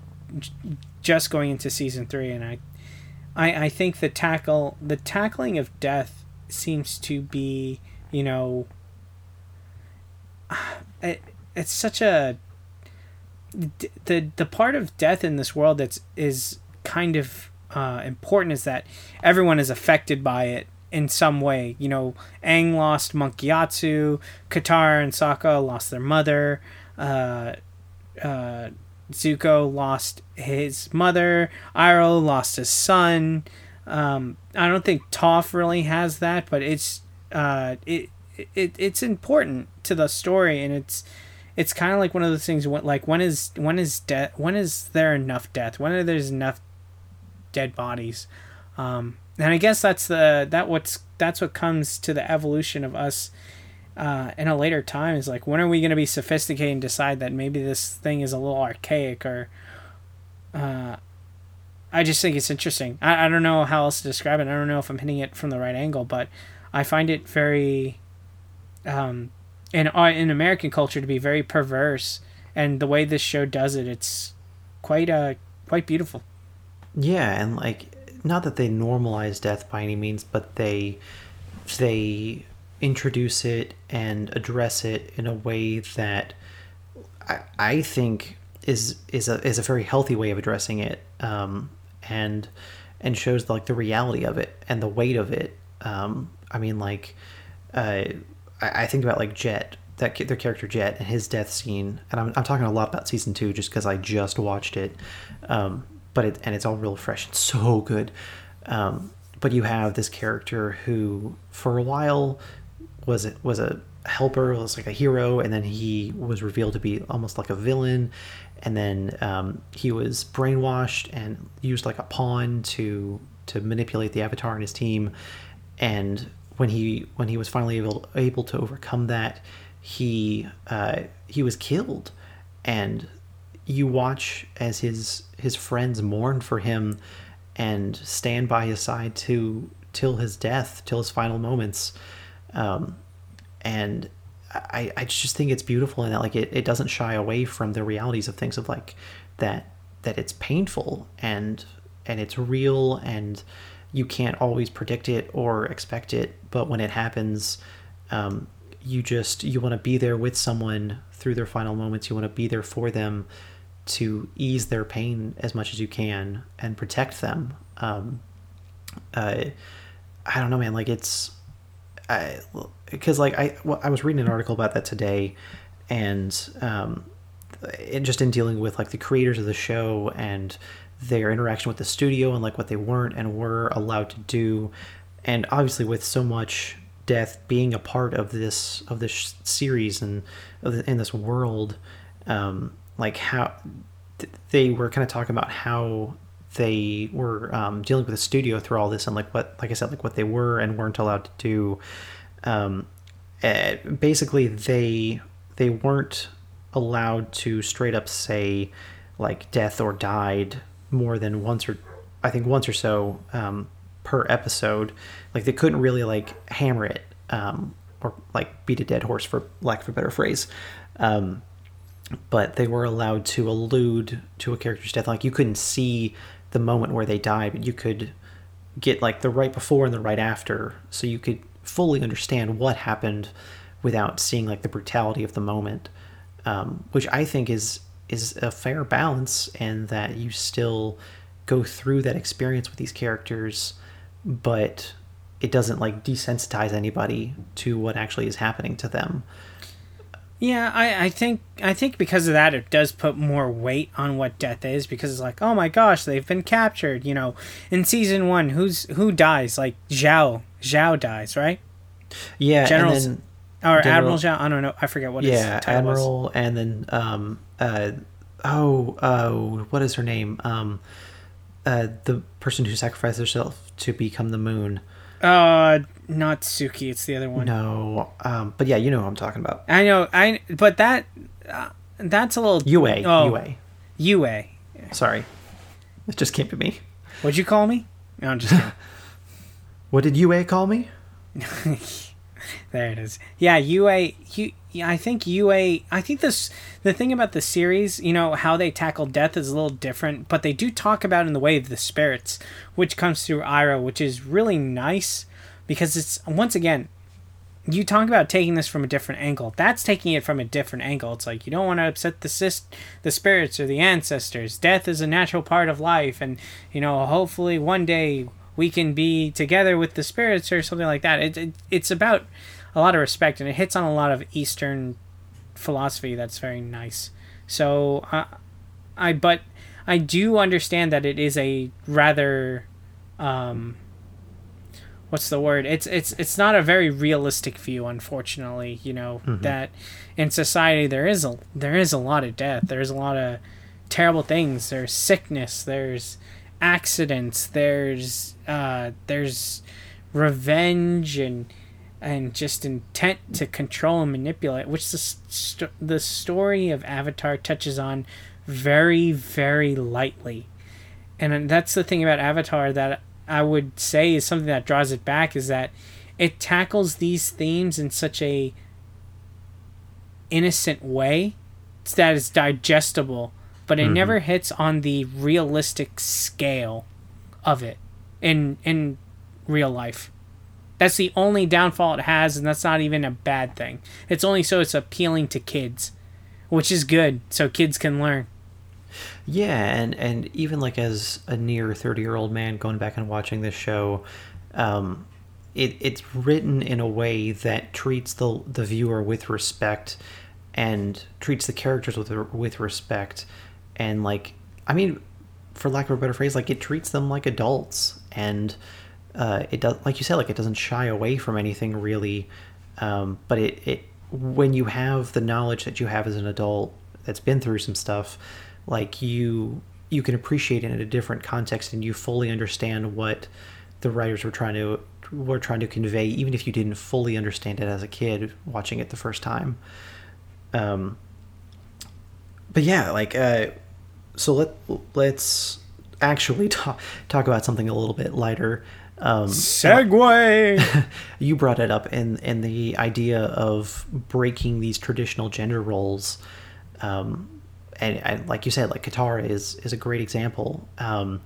just going into season three and I, I I think the tackle the tackling of death seems to be you know <sighs> it, it's such a the the part of death in this world that's is kind of uh, important is that everyone is affected by it in some way. You know, Aang lost Monk Gyatso, Katara and Sokka lost their mother, uh, uh, Zuko lost his mother, Iroh lost his son. Um, I don't think Toph really has that, but it's uh, it, it it's important to the story, and it's it's kind of like one of those things. When, like when is when is death? When is there enough death? When are there's enough dead bodies? Um, and I guess that's the that what's that's what comes to the evolution of us uh, in a later time is like when are we going to be sophisticated and decide that maybe this thing is a little archaic or uh, I just think it's interesting. I, I don't know how else to describe it. I don't know if I'm hitting it from the right angle, but I find it very um, in uh, in American culture to be very perverse, and the way this show does it, it's quite uh quite beautiful. Yeah, and like not that they normalize death by any means, but they they introduce it and address it in a way that I, I think is is a is a very healthy way of addressing it, um, and and shows like the reality of it and the weight of it. Um, I mean, like uh, I, I think about like Jet, that their character Jet and his death scene, and I'm I'm talking a lot about season two just because I just watched it, um, but it and it's all real fresh and so good. Um, but you have this character who, for a while, was it was a helper, was like a hero, and then he was revealed to be almost like a villain, and then um, he was brainwashed and used like a pawn to to manipulate the Avatar and his team, and when he when he was finally able able to overcome that, he uh, he was killed, and you watch as his his friends mourn for him and stand by his side to till his death, till his final moments. Um, and I, I just think it's beautiful in that like it, it doesn't shy away from the realities of things of like that that it's painful and and it's real and you can't always predict it or expect it but when it happens um, you just you want to be there with someone through their final moments. You want to be there for them to ease their pain as much as you can and protect them. Um, uh, i don't know man like it's I because like I well, I was reading an article about that today, and um, it just in dealing with like the creators of the show and their interaction with the studio and like what they weren't and were allowed to do, and obviously with so much death being a part of this of this series and in this world, um, like how they were kind of talking about how they were um, dealing with the studio through all this and like what like i said like what they were and weren't allowed to do. Um, eh, basically they they weren't allowed to straight up say like death or died more than once or i think once or so um, per episode like they couldn't really like hammer it um, or like beat a dead horse for lack of a better phrase um, but they were allowed to allude to a character's death. Like you couldn't see the moment where they died, but you could get like the right before and the right after, so you could fully understand what happened without seeing like the brutality of the moment, um, which I think is is a fair balance, and that you still go through that experience with these characters, but it doesn't like desensitize anybody to what actually is happening to them. Yeah, I, I think I think because of that it does put more weight on what death is because it's like, oh my gosh, they've been captured. You know, in season one, who's who dies? Like Zhao, Zhao dies, right? Yeah, General and then Or General- Admiral Zhao. I don't know. I forget what yeah, his title was. Admiral, and then um, uh, oh, oh, what is her name? Um, uh, the person who sacrificed herself to become the moon. Uh, not Suki. It's the other one. No, um, but yeah, you know who I'm talking about. I know. I but that uh, that's a little Yue, Oh. Yue. Yue. Sorry, it just came to me. What'd you call me? No, I'm just. <laughs> What did Yue call me? <laughs> <laughs> There it is. Yeah, UA. You, I think UA. I think this. The thing about the series, you know, how they tackle death is a little different, but they do talk about in the way of the spirits, which comes through Iroh, which is really nice because it's once again. You talk about taking this from a different angle. That's taking it from a different angle. It's like you don't want to upset the sis- the spirits or the ancestors. Death is a natural part of life, and you know, hopefully one day we can be together with the spirits or something like that. It, it it's about a lot of respect, and it hits on a lot of Eastern philosophy that's very nice. So, uh, I but I do understand that it is a rather, um, what's the word? It's it's it's not a very realistic view, unfortunately. You know that in society there is a there is a lot of death. There's a lot of terrible things. There's sickness. There's accidents. There's uh, there's revenge and and just intent to control and manipulate, which the st- the story of Avatar touches on very very lightly, and that's the thing about Avatar that I would say is something that draws it back is that it tackles these themes in such a innocent way that is digestible, but it never hits on the realistic scale of it in in real life. That's the only downfall it has, and that's not even a bad thing. It's only so it's appealing to kids, which is good, so kids can learn. Yeah, and and even like as a near thirty year old man going back and watching this show, um, it it's written in a way that treats the the viewer with respect, and treats the characters with with respect, and like I mean, for lack of a better phrase, like it treats them like adults, and uh, it does like you said, like it doesn't shy away from anything really, um, but it it when you have the knowledge that you have as an adult that's been through some stuff like you you can appreciate it in a different context and you fully understand what the writers were trying to were trying to convey even if you didn't fully understand it as a kid watching it the first time. Um but yeah like uh so let let's actually <laughs> talk talk about something a little bit lighter. Um segue. <laughs> you brought it up and in the idea of breaking these traditional gender roles. Um and, and like you said like Katara is is a great example. Um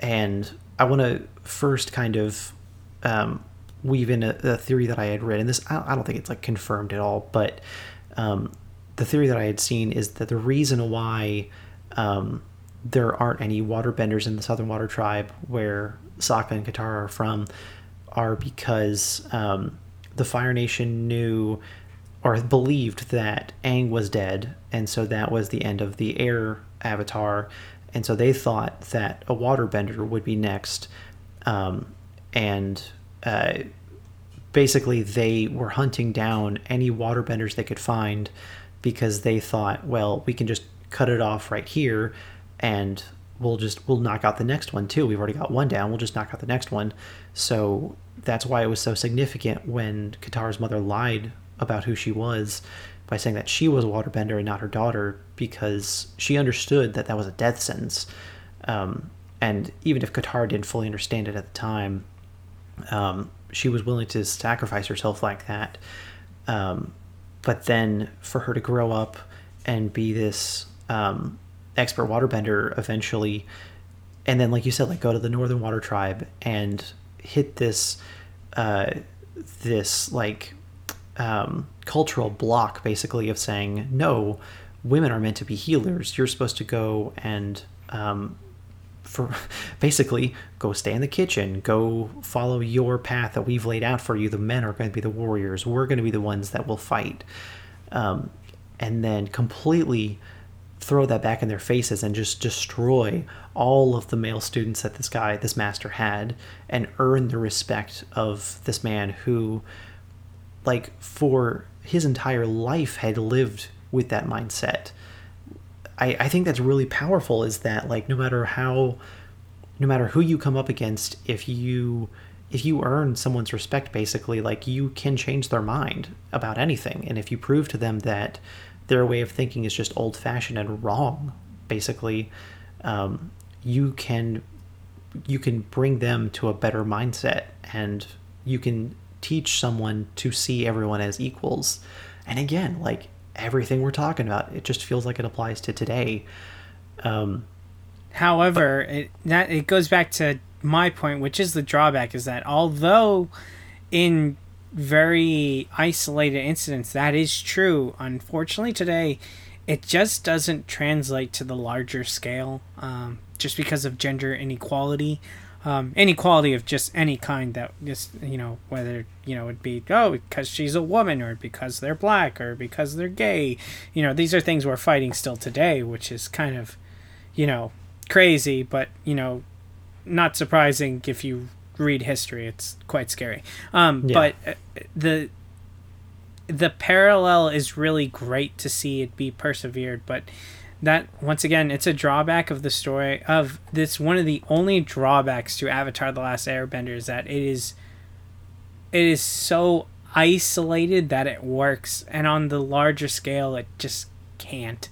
and i want to first kind of um weave in a, a theory that i had read and this I, I don't think it's like confirmed at all but um the theory that i had seen is that the reason why um there aren't any waterbenders in the Southern Water Tribe where Sokka and Katara are from are because um, the Fire Nation knew or believed that Aang was dead, and so that was the end of the air avatar, and so they thought that a waterbender would be next, um, and uh, basically they were hunting down any waterbenders they could find because they thought, well, we can just cut it off right here and we'll just we'll knock out the next one too. We've already got one down. We'll just knock out the next one. So that's why it was so significant when Katara's mother lied about who she was by saying that she was a waterbender and not her daughter because she understood that that was a death sentence. Um, and even if Katara didn't fully understand it at the time, um, she was willing to sacrifice herself like that. Um, but then for her to grow up and be this um, expert waterbender eventually, and then like you said, like go to the Northern Water Tribe and hit this, uh, this like um, cultural block basically of saying no, women are meant to be healers. You're supposed to go and um, for <laughs> basically go stay in the kitchen go follow your path that we've laid out for you. The men are going to be the warriors. We're going to be the ones that will fight. Um, and then completely throw that back in their faces and just destroy all of the male students that this guy, this master had, and earn the respect of this man who, like, for his entire life had lived with that mindset. I, I think that's really powerful is that, like, no matter how, no matter who you come up against, if you if you earn someone's respect basically like you can change their mind about anything and if you prove to them that their way of thinking is just old fashioned and wrong basically. Um, you can you can bring them to a better mindset and you can teach someone to see everyone as equals. And again like everything we're talking about it just feels like it applies to today. Um, However, it that it goes back to my point, which is the drawback, is that although in very isolated incidents. That is true, unfortunately today it just doesn't translate to the larger scale, um, just because of gender inequality. Um, inequality of just any kind that just you know whether you know it'd be oh because she's a woman or because they're black or because they're gay. You know these are things we're fighting still today which is kind of you know crazy, but you know, not surprising if you read history. It's quite scary. Um, yeah. But uh, the the parallel is really great to see it be persevered, but that once again it's a drawback of the story of this one of the only drawbacks to avatar the last airbender is that it is it is so isolated that it works and on the larger scale it just can't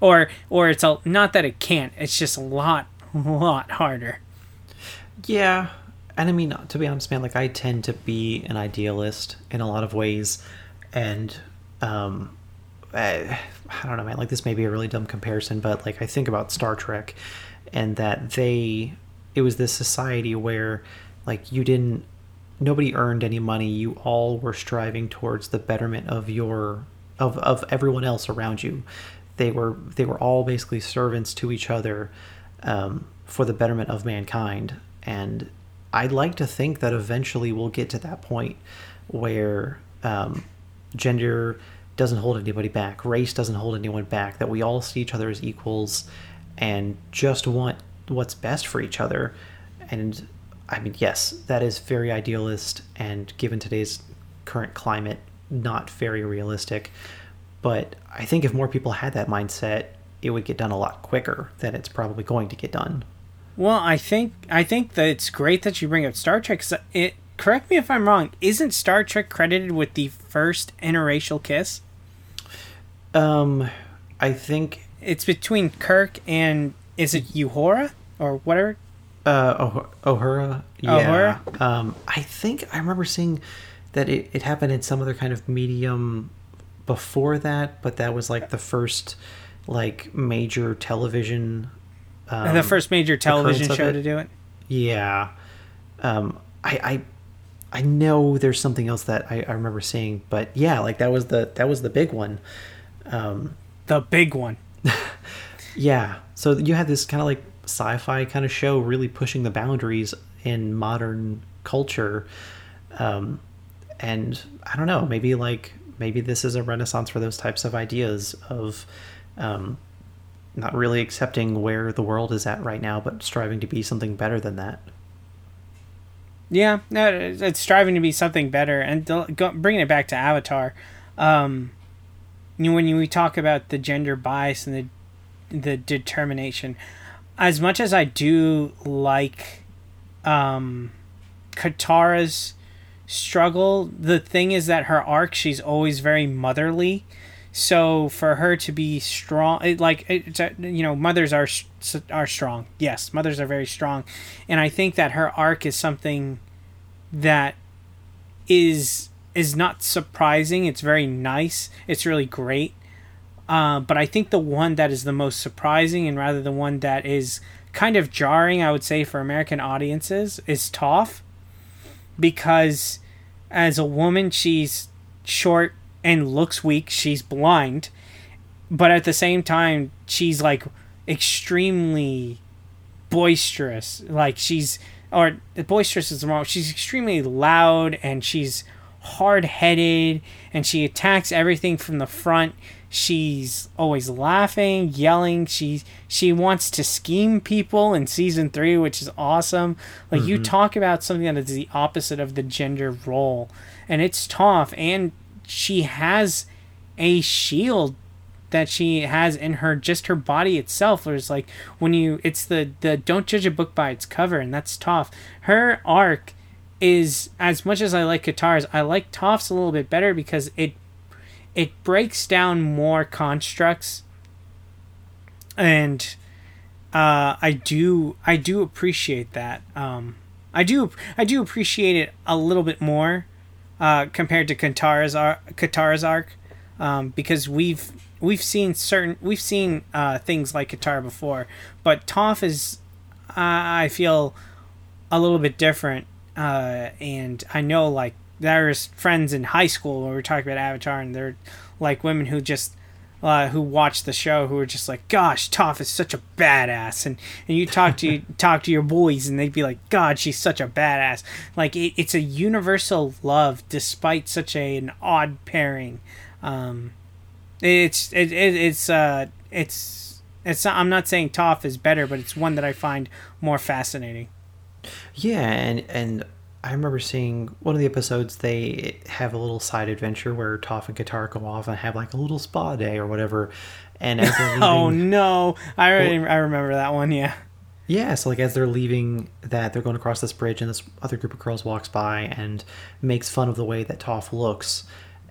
or or it's a not that it can't it's just a lot <laughs> lot harder yeah and i mean to be honest man like i tend to be an idealist in a lot of ways. And um I, I don't know man like this may be a really dumb comparison but like i think about star trek and that they it was this society where like you didn't nobody earned any money. You all were striving towards the betterment of your of, of everyone else around you. They were they were all basically servants to each other um, for the betterment of mankind. And I'd like to think that eventually we'll get to that point where um, gender doesn't hold anybody back, race doesn't hold anyone back, that we all see each other as equals and just want what's best for each other. And I mean, yes, that is very idealist and given today's current climate, not very realistic. But I think if more people had that mindset, it would get done a lot quicker than it's probably going to get done. Well, I think I think that it's great that you bring up Star Trek. It correct me if I'm wrong. Isn't Star Trek credited with the first interracial kiss? Um, I think it's between Kirk and is it Uhura or whatever? Uh, oh, Uhura. Yeah. Uhura? Um, I think I remember seeing that it, it happened in some other kind of medium before that, but that was like the first like major television. Um, the first major television show to do it. Yeah, um, I, I I know there's something else that I, I remember seeing, but yeah, like that was the that was the big one. Um, the big one. <laughs> yeah. So you had this kind of like sci-fi kind of show, really pushing the boundaries in modern culture. Um, and I don't know, maybe like maybe this is a renaissance for those types of ideas of um, not really accepting where the world is at right now, but striving to be something better than that. Yeah, no, it's striving to be something better, and bringing it back to Avatar. Um, you know, when you, we talk about the gender bias and the the determination, as much as I do like um, Katara's struggle. The thing is that her arc, she's always very motherly. So for her to be strong, it, like it's you know, mothers are are strong. Yes, mothers are very strong, and I think that her arc is something that is is not surprising. It's very nice. It's really great. Uh, but I think the one that is the most surprising, and rather the one that is kind of jarring, I would say, for American audiences, is Toph because as a woman she's short and looks weak she's blind but at the same time she's like extremely boisterous. Like she's or boisterous is wrong she's extremely loud and she's hard-headed and she attacks everything from the front. She's always laughing yelling. She she wants to scheme people in season three which is awesome. Like you mm-hmm. talk about something that is the opposite of the gender role and it's Toph and she has a shield that she has in her just her body itself. Where it's like when you it's the the don't judge a book by its cover and that's Toph her arc is as much as i like Katara's i like Toph's a little bit better because it it breaks down more constructs. And uh i do i do appreciate that. Um i do i do appreciate it a little bit more uh compared to Katara's arc, Katara's arc um, because we've we've seen certain we've seen uh, things like Katara before, but Toph is I feel a little bit different, uh, and I know like there's friends in high school where we're talking about Avatar, and they're like women who just uh, who watched the show who are just like, "Gosh, Toph is such a badass," and and you talk to <laughs> talk to your boys, and they'd be like, "God, she's such a badass." Like it, it's a universal love, despite such a, an odd pairing. Um, it's it, it it's uh it's it's not, I'm not saying Toph is better, but it's one that I find more fascinating. Yeah, and and I remember seeing one of the episodes. They have a little side adventure where Toph and Katara go off and have like a little spa day or whatever. And as they're <laughs> leaving, oh no, I already, I remember that one. Yeah. Yeah, so like as they're leaving that they're going across this bridge and this other group of girls walks by and makes fun of the way that Toph looks.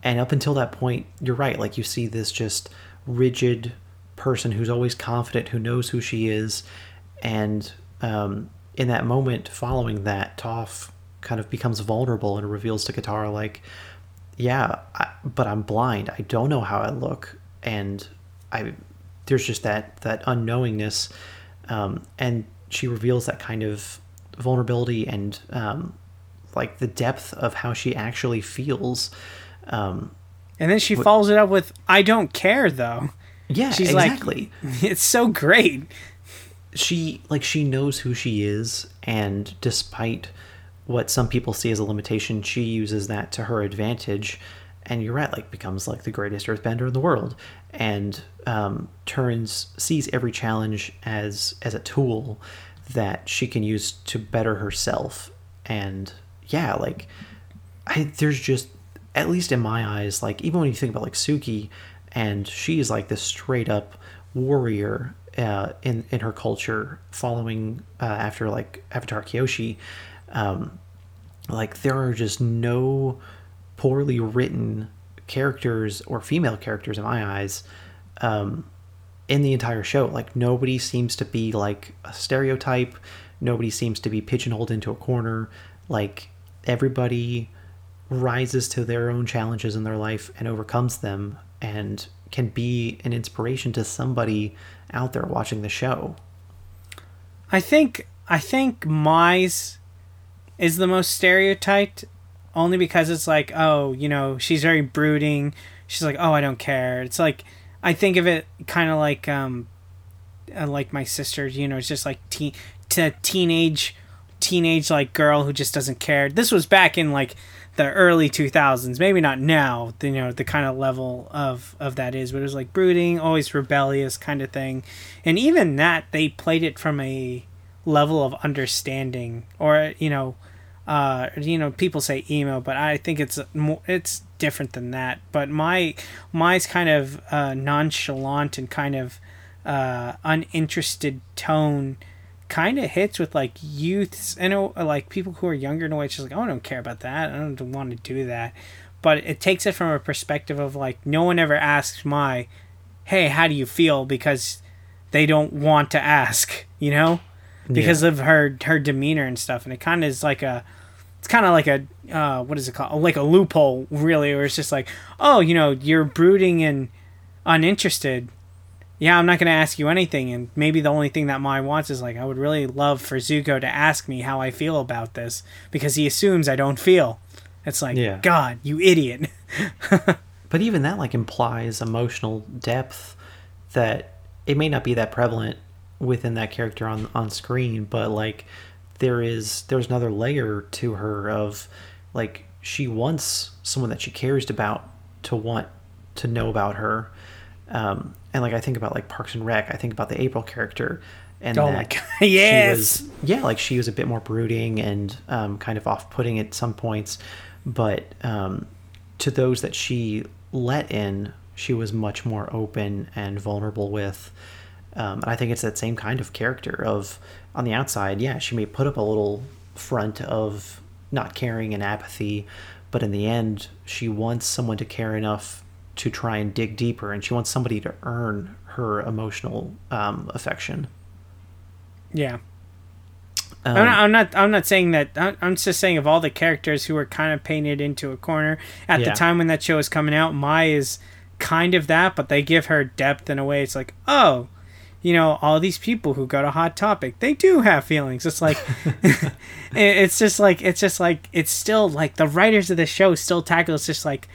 And up until that point, you're right, like you see this just rigid person who's always confident, who knows who she is, and um, in that moment following that, Toph kind of becomes vulnerable and reveals to Katara like, "Yeah, I, but I'm blind. I don't know how I look, and I there's just that that unknowingness." Um, and she reveals that kind of vulnerability and um, like the depth of how she actually feels. Um, And then she follows it up with, "I don't care though." yeah, She's exactly. like, <laughs> "It's so great." she like she knows who she is and despite what some people see as a limitation she uses that to her advantage. And you're right like becomes like the greatest earthbender in the world and um, turns sees every challenge as as a tool that she can use to better herself. And yeah like I, there's just at least in my eyes like even when you think about like suki and she's like this straight up warrior uh, in in her culture following uh, after like avatar kyoshi um, like there are just no poorly written characters or female characters in my eyes um, in the entire show. Like nobody seems to be like a stereotype. Nobody seems to be pigeonholed into a corner. Like everybody rises to their own challenges in their life and overcomes them and can be an inspiration to somebody out there watching the show. I think I think Mai's is the most stereotyped only because it's like, oh, you know, she's very brooding. She's like, oh, I don't care. It's like I think of it kind of like um uh, like my sister, you know, it's just like teen to teenage teenage like girl who just doesn't care. This was back in like the early 2000s maybe not now you know the kind of level of of that is but it was like brooding always rebellious kind of thing and even that they played it from a level of understanding or you know uh you know people say emo but i think it's more it's different than that but my Mai's kind of uh nonchalant and kind of uh uninterested tone kind of hits with like youths and uh, like people who are younger in a way. It's just like, oh, I don't care about that. I don't want to do that. But it takes it from a perspective of like, no one ever asks my, hey, how do you feel? Because they don't want to ask, you know, because Yeah. of her her demeanor and stuff. And it kind of is like a, it's kind of like a, uh, what is it called? Like a loophole, really, where it's just like, oh, you know, you're brooding and uninterested yeah, I'm not going to ask you anything. And maybe the only thing that Mai wants is like, I would really love for Zuko to ask me how I feel about this because he assumes I don't feel. It's like, Yeah. God, you idiot. <laughs> But even that like implies emotional depth that it may not be that prevalent within that character on on screen, but like there is there's another layer to her of like she wants someone that she cares about to want to know about her. Um, and like I think about like Parks and Rec, I think about the April character, and Oh that God, <laughs> she was- yeah, like she was a bit more brooding and um, kind of off-putting at some points, but um, to those that she let in, she was much more open and vulnerable with. Um, and I think it's that same kind of character of on the outside, yeah, she may put up a little front of not caring and apathy, but in the end, she wants someone to care enough to try and dig deeper, and she wants somebody to earn her emotional um, affection. Yeah. Um, I'm, not, I'm not. I'm not saying that. I'm just saying of all the characters who were kind of painted into a corner at Yeah. the time when that show was coming out. Mai is kind of that, but they give her depth in a way. It's like, oh, you know, all these people who go to Hot Topic, they do have feelings. It's like, <laughs> <laughs> it's just like, it's just like, it's still like the writers of the show still tackle. It's just like,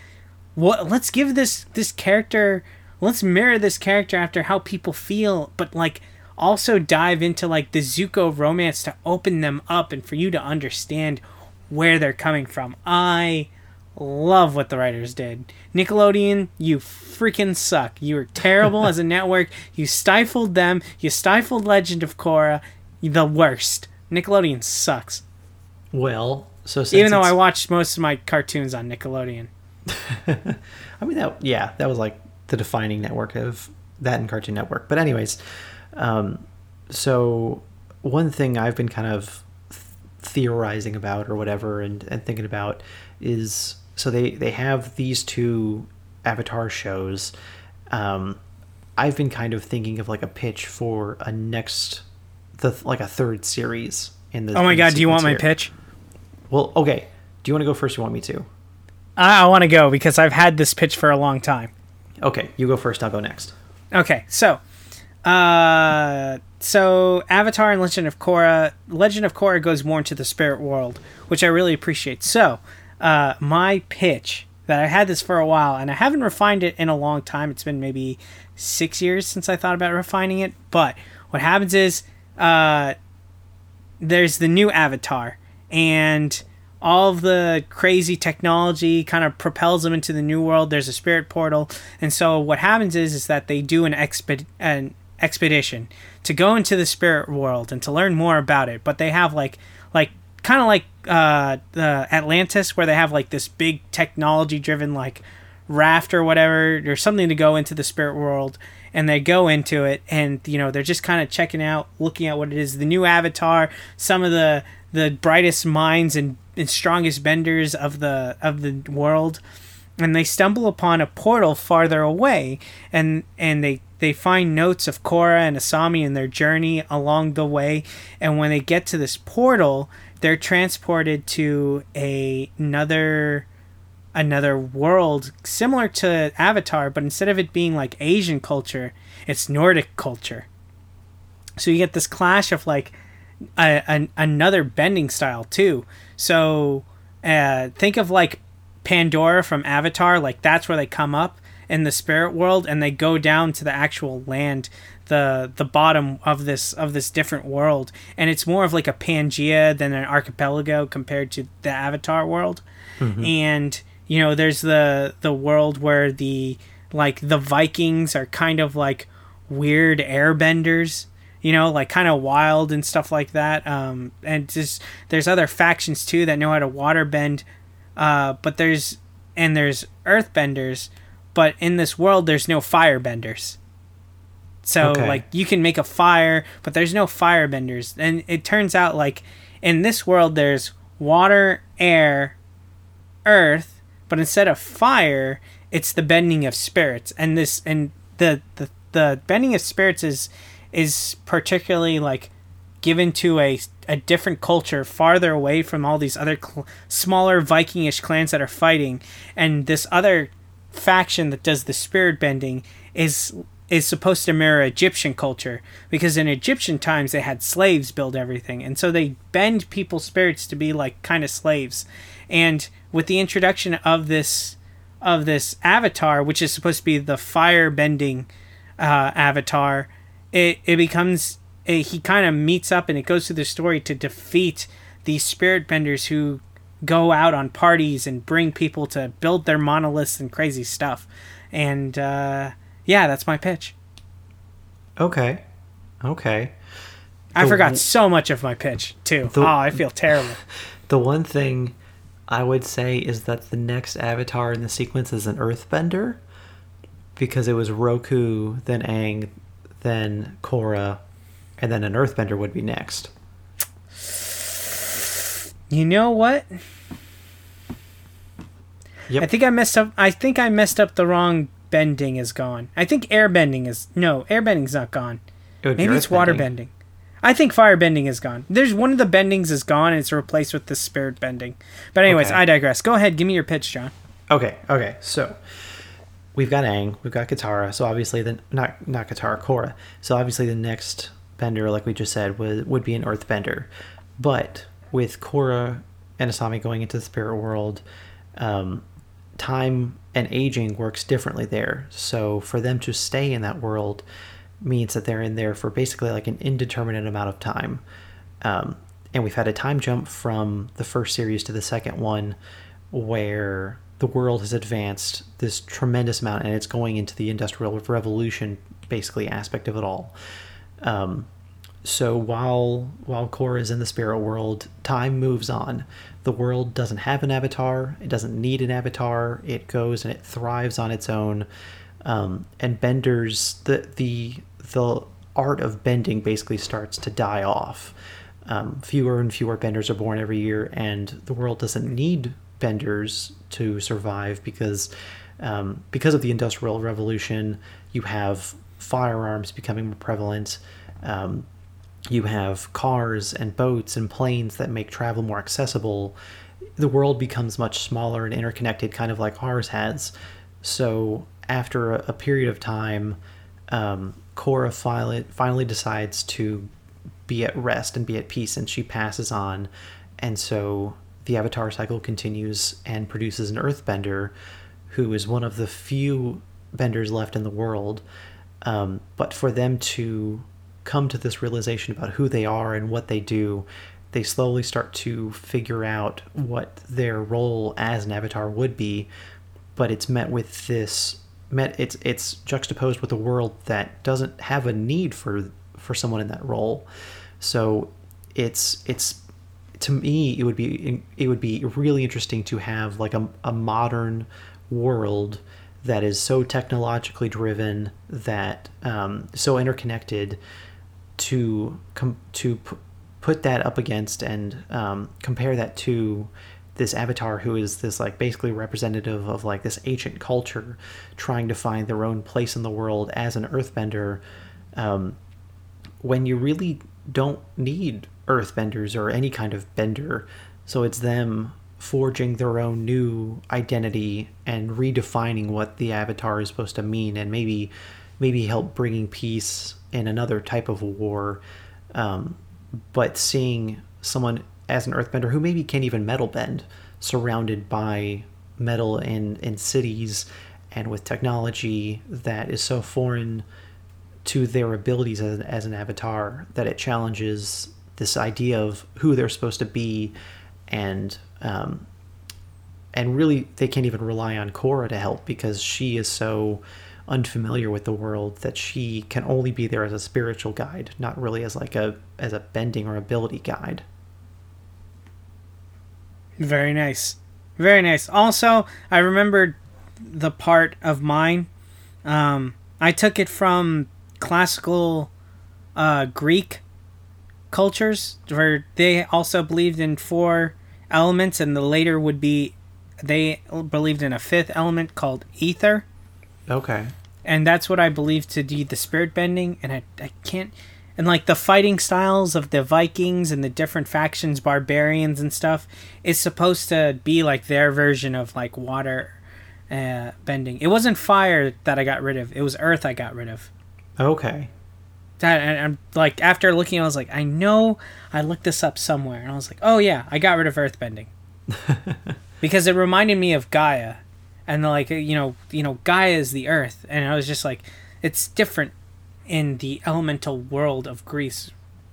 what? Let's give this this character. Let's mirror this character after how people feel, but like also dive into like the Zuko romance to open them up and for you to understand where they're coming from. I love what the writers did. Nickelodeon, you freaking suck. You were terrible as a <laughs> network. You stifled them. You stifled Legend of Korra. The worst. Nickelodeon sucks. well, so since Even though I watched most of my cartoons on Nickelodeon. <laughs> I mean that yeah, that was like the defining network of that and Cartoon Network. But anyways, um, so one thing I've been kind of theorizing about or whatever and, and thinking about is so they they have these two Avatar shows. Um, I've been kind of thinking of like a pitch for a next the like a third series in the Oh my god, do you want my pitch? Well, okay. Do you want to go first? Or you want me to? I, I want to go because I've had this pitch for a long time. Okay, you go first. I'll go next. Okay, so, uh, so Avatar and Legend of Korra, Legend of Korra goes more into the spirit world, which I really appreciate. So, uh, my pitch that I had this for a while, and I haven't refined it in a long time. It's been maybe six years since I thought about refining it. But what happens is, uh, there's the new Avatar, and all of the crazy technology kind of propels them into the new world. There's a spirit portal, and so what happens is is that they do an exped an expedition to go into the spirit world and to learn more about it. But they have like like kind of like uh, the Atlantis, where they have like this big technology driven like raft or whatever or something to go into the spirit world and they go into it and you know they're just kind of checking out looking at what it is. The new avatar some of the the brightest minds and, and strongest benders of the of the world and they stumble upon a portal farther away and and they they find notes of Korra and Asami in their journey along the way and when they get to this portal they're transported to a, another another world similar to Avatar, but instead of it being like Asian culture, it's Nordic culture. So you get this clash of like a, an another bending style too. So uh, think of like Pandora from Avatar, like that's where they come up in the spirit world, and they go down to the actual land, the the bottom of this of this different world, and it's more of like a Pangea than an archipelago compared to the Avatar world. And you know there's the the world where the like the vikings are kind of like weird airbenders you know like kind of wild and stuff like that. Um and just there's other factions too that know how to water bend uh but there's and there's earthbenders but in this world there's no firebenders so Okay. like you can make a fire but there's no firebenders. And it turns out like in this world there's water air earth but instead of fire it's the bending of spirits. And this and the the, the bending of spirits is is particularly like given to a a different culture farther away from all these other cl- smaller vikingish clans that are fighting. And this other faction that does the spirit bending is is supposed to mirror Egyptian culture because in Egyptian times they had slaves build everything and so they bend people's spirits to be like kind of slaves and with the introduction of this of this avatar which is supposed to be the fire bending uh, avatar it, it becomes a, he kind of meets up and it goes through the story to defeat these spirit benders who go out on parties and bring people to build their monoliths and crazy stuff. And uh, yeah, that's my pitch. Okay. Okay. I The forgot w- so much of my pitch too. The- oh, I feel terrible. <laughs> The one thing I would say is that the next avatar in the sequence is an earthbender because it was Roku, then Aang, then Korra, and then an earthbender would be next. You know what? Yep. I think I messed up. I think I messed up the wrong. Bending is gone. I think air bending is no. air bending's not gone. It Maybe it's water earthbending. bending. I think fire bending is gone. There's one of the bendings is gone and it's replaced with the spirit bending. But anyways, Okay. I digress. Go ahead, give me your pitch, John. Okay, okay. So we've got Aang, we've got Katara. So obviously, the not not Katara, Korra. So obviously, the next bender, like we just said, would would be an Earthbender. But with Korra and Asami going into the spirit world, um, time and aging works differently there. So for them to stay in that world means that they're in there for basically like an indeterminate amount of time. Um, and we've had a time jump from the first series to the second one where the world has advanced this tremendous amount and it's going into the industrial revolution basically aspect of it all um, so while while Korra is in the spirit world time moves on the world doesn't have an avatar it doesn't need an avatar it goes and it thrives on its own um, and benders the the the art of bending basically starts to die off um, fewer and fewer benders are born every year, and the world doesn't need benders to survive because um, because of the industrial revolution, you have firearms becoming more prevalent. Um, you have cars and boats and planes that make travel more accessible. The world becomes much smaller and interconnected, kind of like ours has. So after a, period of time, um, Korra finally, finally decides to be at rest and be at peace, and she passes on. And so the Avatar cycle continues and produces an Earthbender, who is one of the few benders left in the world. Um, but for them to come to this realization about who they are and what they do, they slowly start to figure out what their role as an avatar would be. But it's met with this met it's it's juxtaposed with a world that doesn't have a need for for someone in that role. So it's it's to me it would be it would be really interesting to have like a, a modern world that is so technologically driven that um, so interconnected to com- to p- put that up against and um, compare that to this avatar who is this like basically representative of like this ancient culture trying to find their own place in the world as an earthbender um, when you really don't need earthbenders or any kind of bender. So it's them forging their own new identity and redefining what the avatar is supposed to mean and maybe maybe help bringing peace in another type of war um, but seeing someone as an earthbender who maybe can't even metal bend surrounded by metal in, in cities and with technology that is so foreign to their abilities as, as an avatar that it challenges this idea of who they're supposed to be and um, and really they can't even rely on Korra to help because she is so unfamiliar with the world that she can only be there as a spiritual guide not really as like a as a bending or ability guide Very nice. Very nice. Also, I remembered the part of mine. Um, I took it from classical uh, Greek cultures, where they also believed in four elements, and the later would be they believed in a fifth element called ether. okay and that's what I believe to be the spirit bending. And I, I can't, and like the fighting styles of the Vikings and the different factions, barbarians and stuff, is supposed to be like their version of like water uh, bending. It wasn't fire that I got rid of; it was earth I got rid of. okay That and I'm like after looking, I was like, I know I looked this up somewhere, and I was like, oh yeah, I got rid of earth bending <laughs> because it reminded me of Gaia, and like you know, you know, Gaia is the earth, and I was just like, it's different in the elemental world of Greece,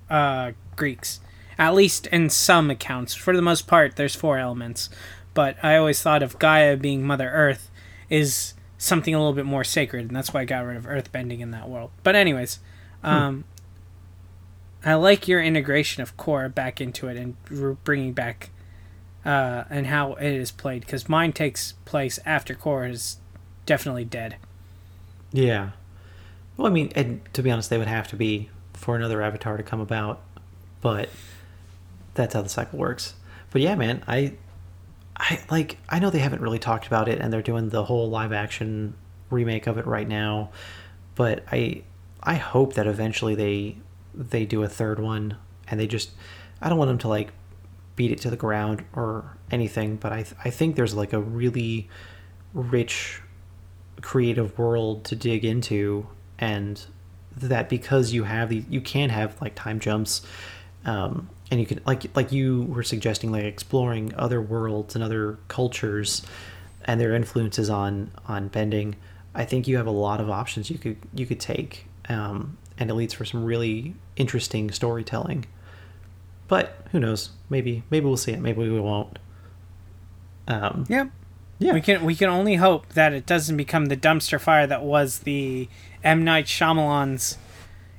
uh, Greeks, At least in some accounts. For the most part, there's four elements. But I always thought of Gaia being Mother Earth is something a little bit more sacred, and that's why I got rid of earth bending in that world. But anyways, um, I like your integration of Korra back into it and r- bringing back uh, and how it is played because mine takes place after Korra is definitely dead. Yeah. Well, I mean, and to be honest, they would have to be for another Avatar to come about, but that's how the cycle works. But yeah, man, I, I like. I know they haven't really talked about it, and they're doing the whole live action remake of it right now. But I, I hope that eventually they, they do a third one, and they just. I don't want them to like beat it to the ground or anything, but I, I think there's like a really rich creative world to dig into and that because you have the you can have like time jumps um, and you can like like you were suggesting like exploring other worlds and other cultures and their influences on on bending i think you have a lot of options you could you could take um, and it leads for some really interesting storytelling but who knows maybe maybe we'll see it maybe we won't um, Yep. yeah We can we can only hope that it doesn't become the dumpster fire that was the M Night Shyamalan's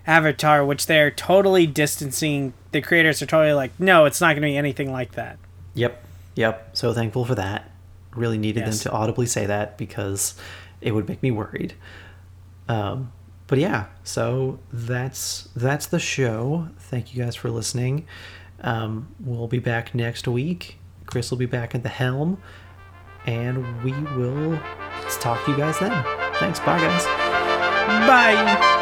Avatar, which they're totally distancing. The creators are totally like, no, it's not going to be anything like that. Yep. Yep. So thankful for that. Really needed Yes. them to audibly say that because it would make me worried. Um, but yeah, so that's that's the show. Thank you guys for listening. Um, we'll be back next week. Chris will be back at the helm, and we will talk to you guys then. Thanks. Bye, guys. Bye.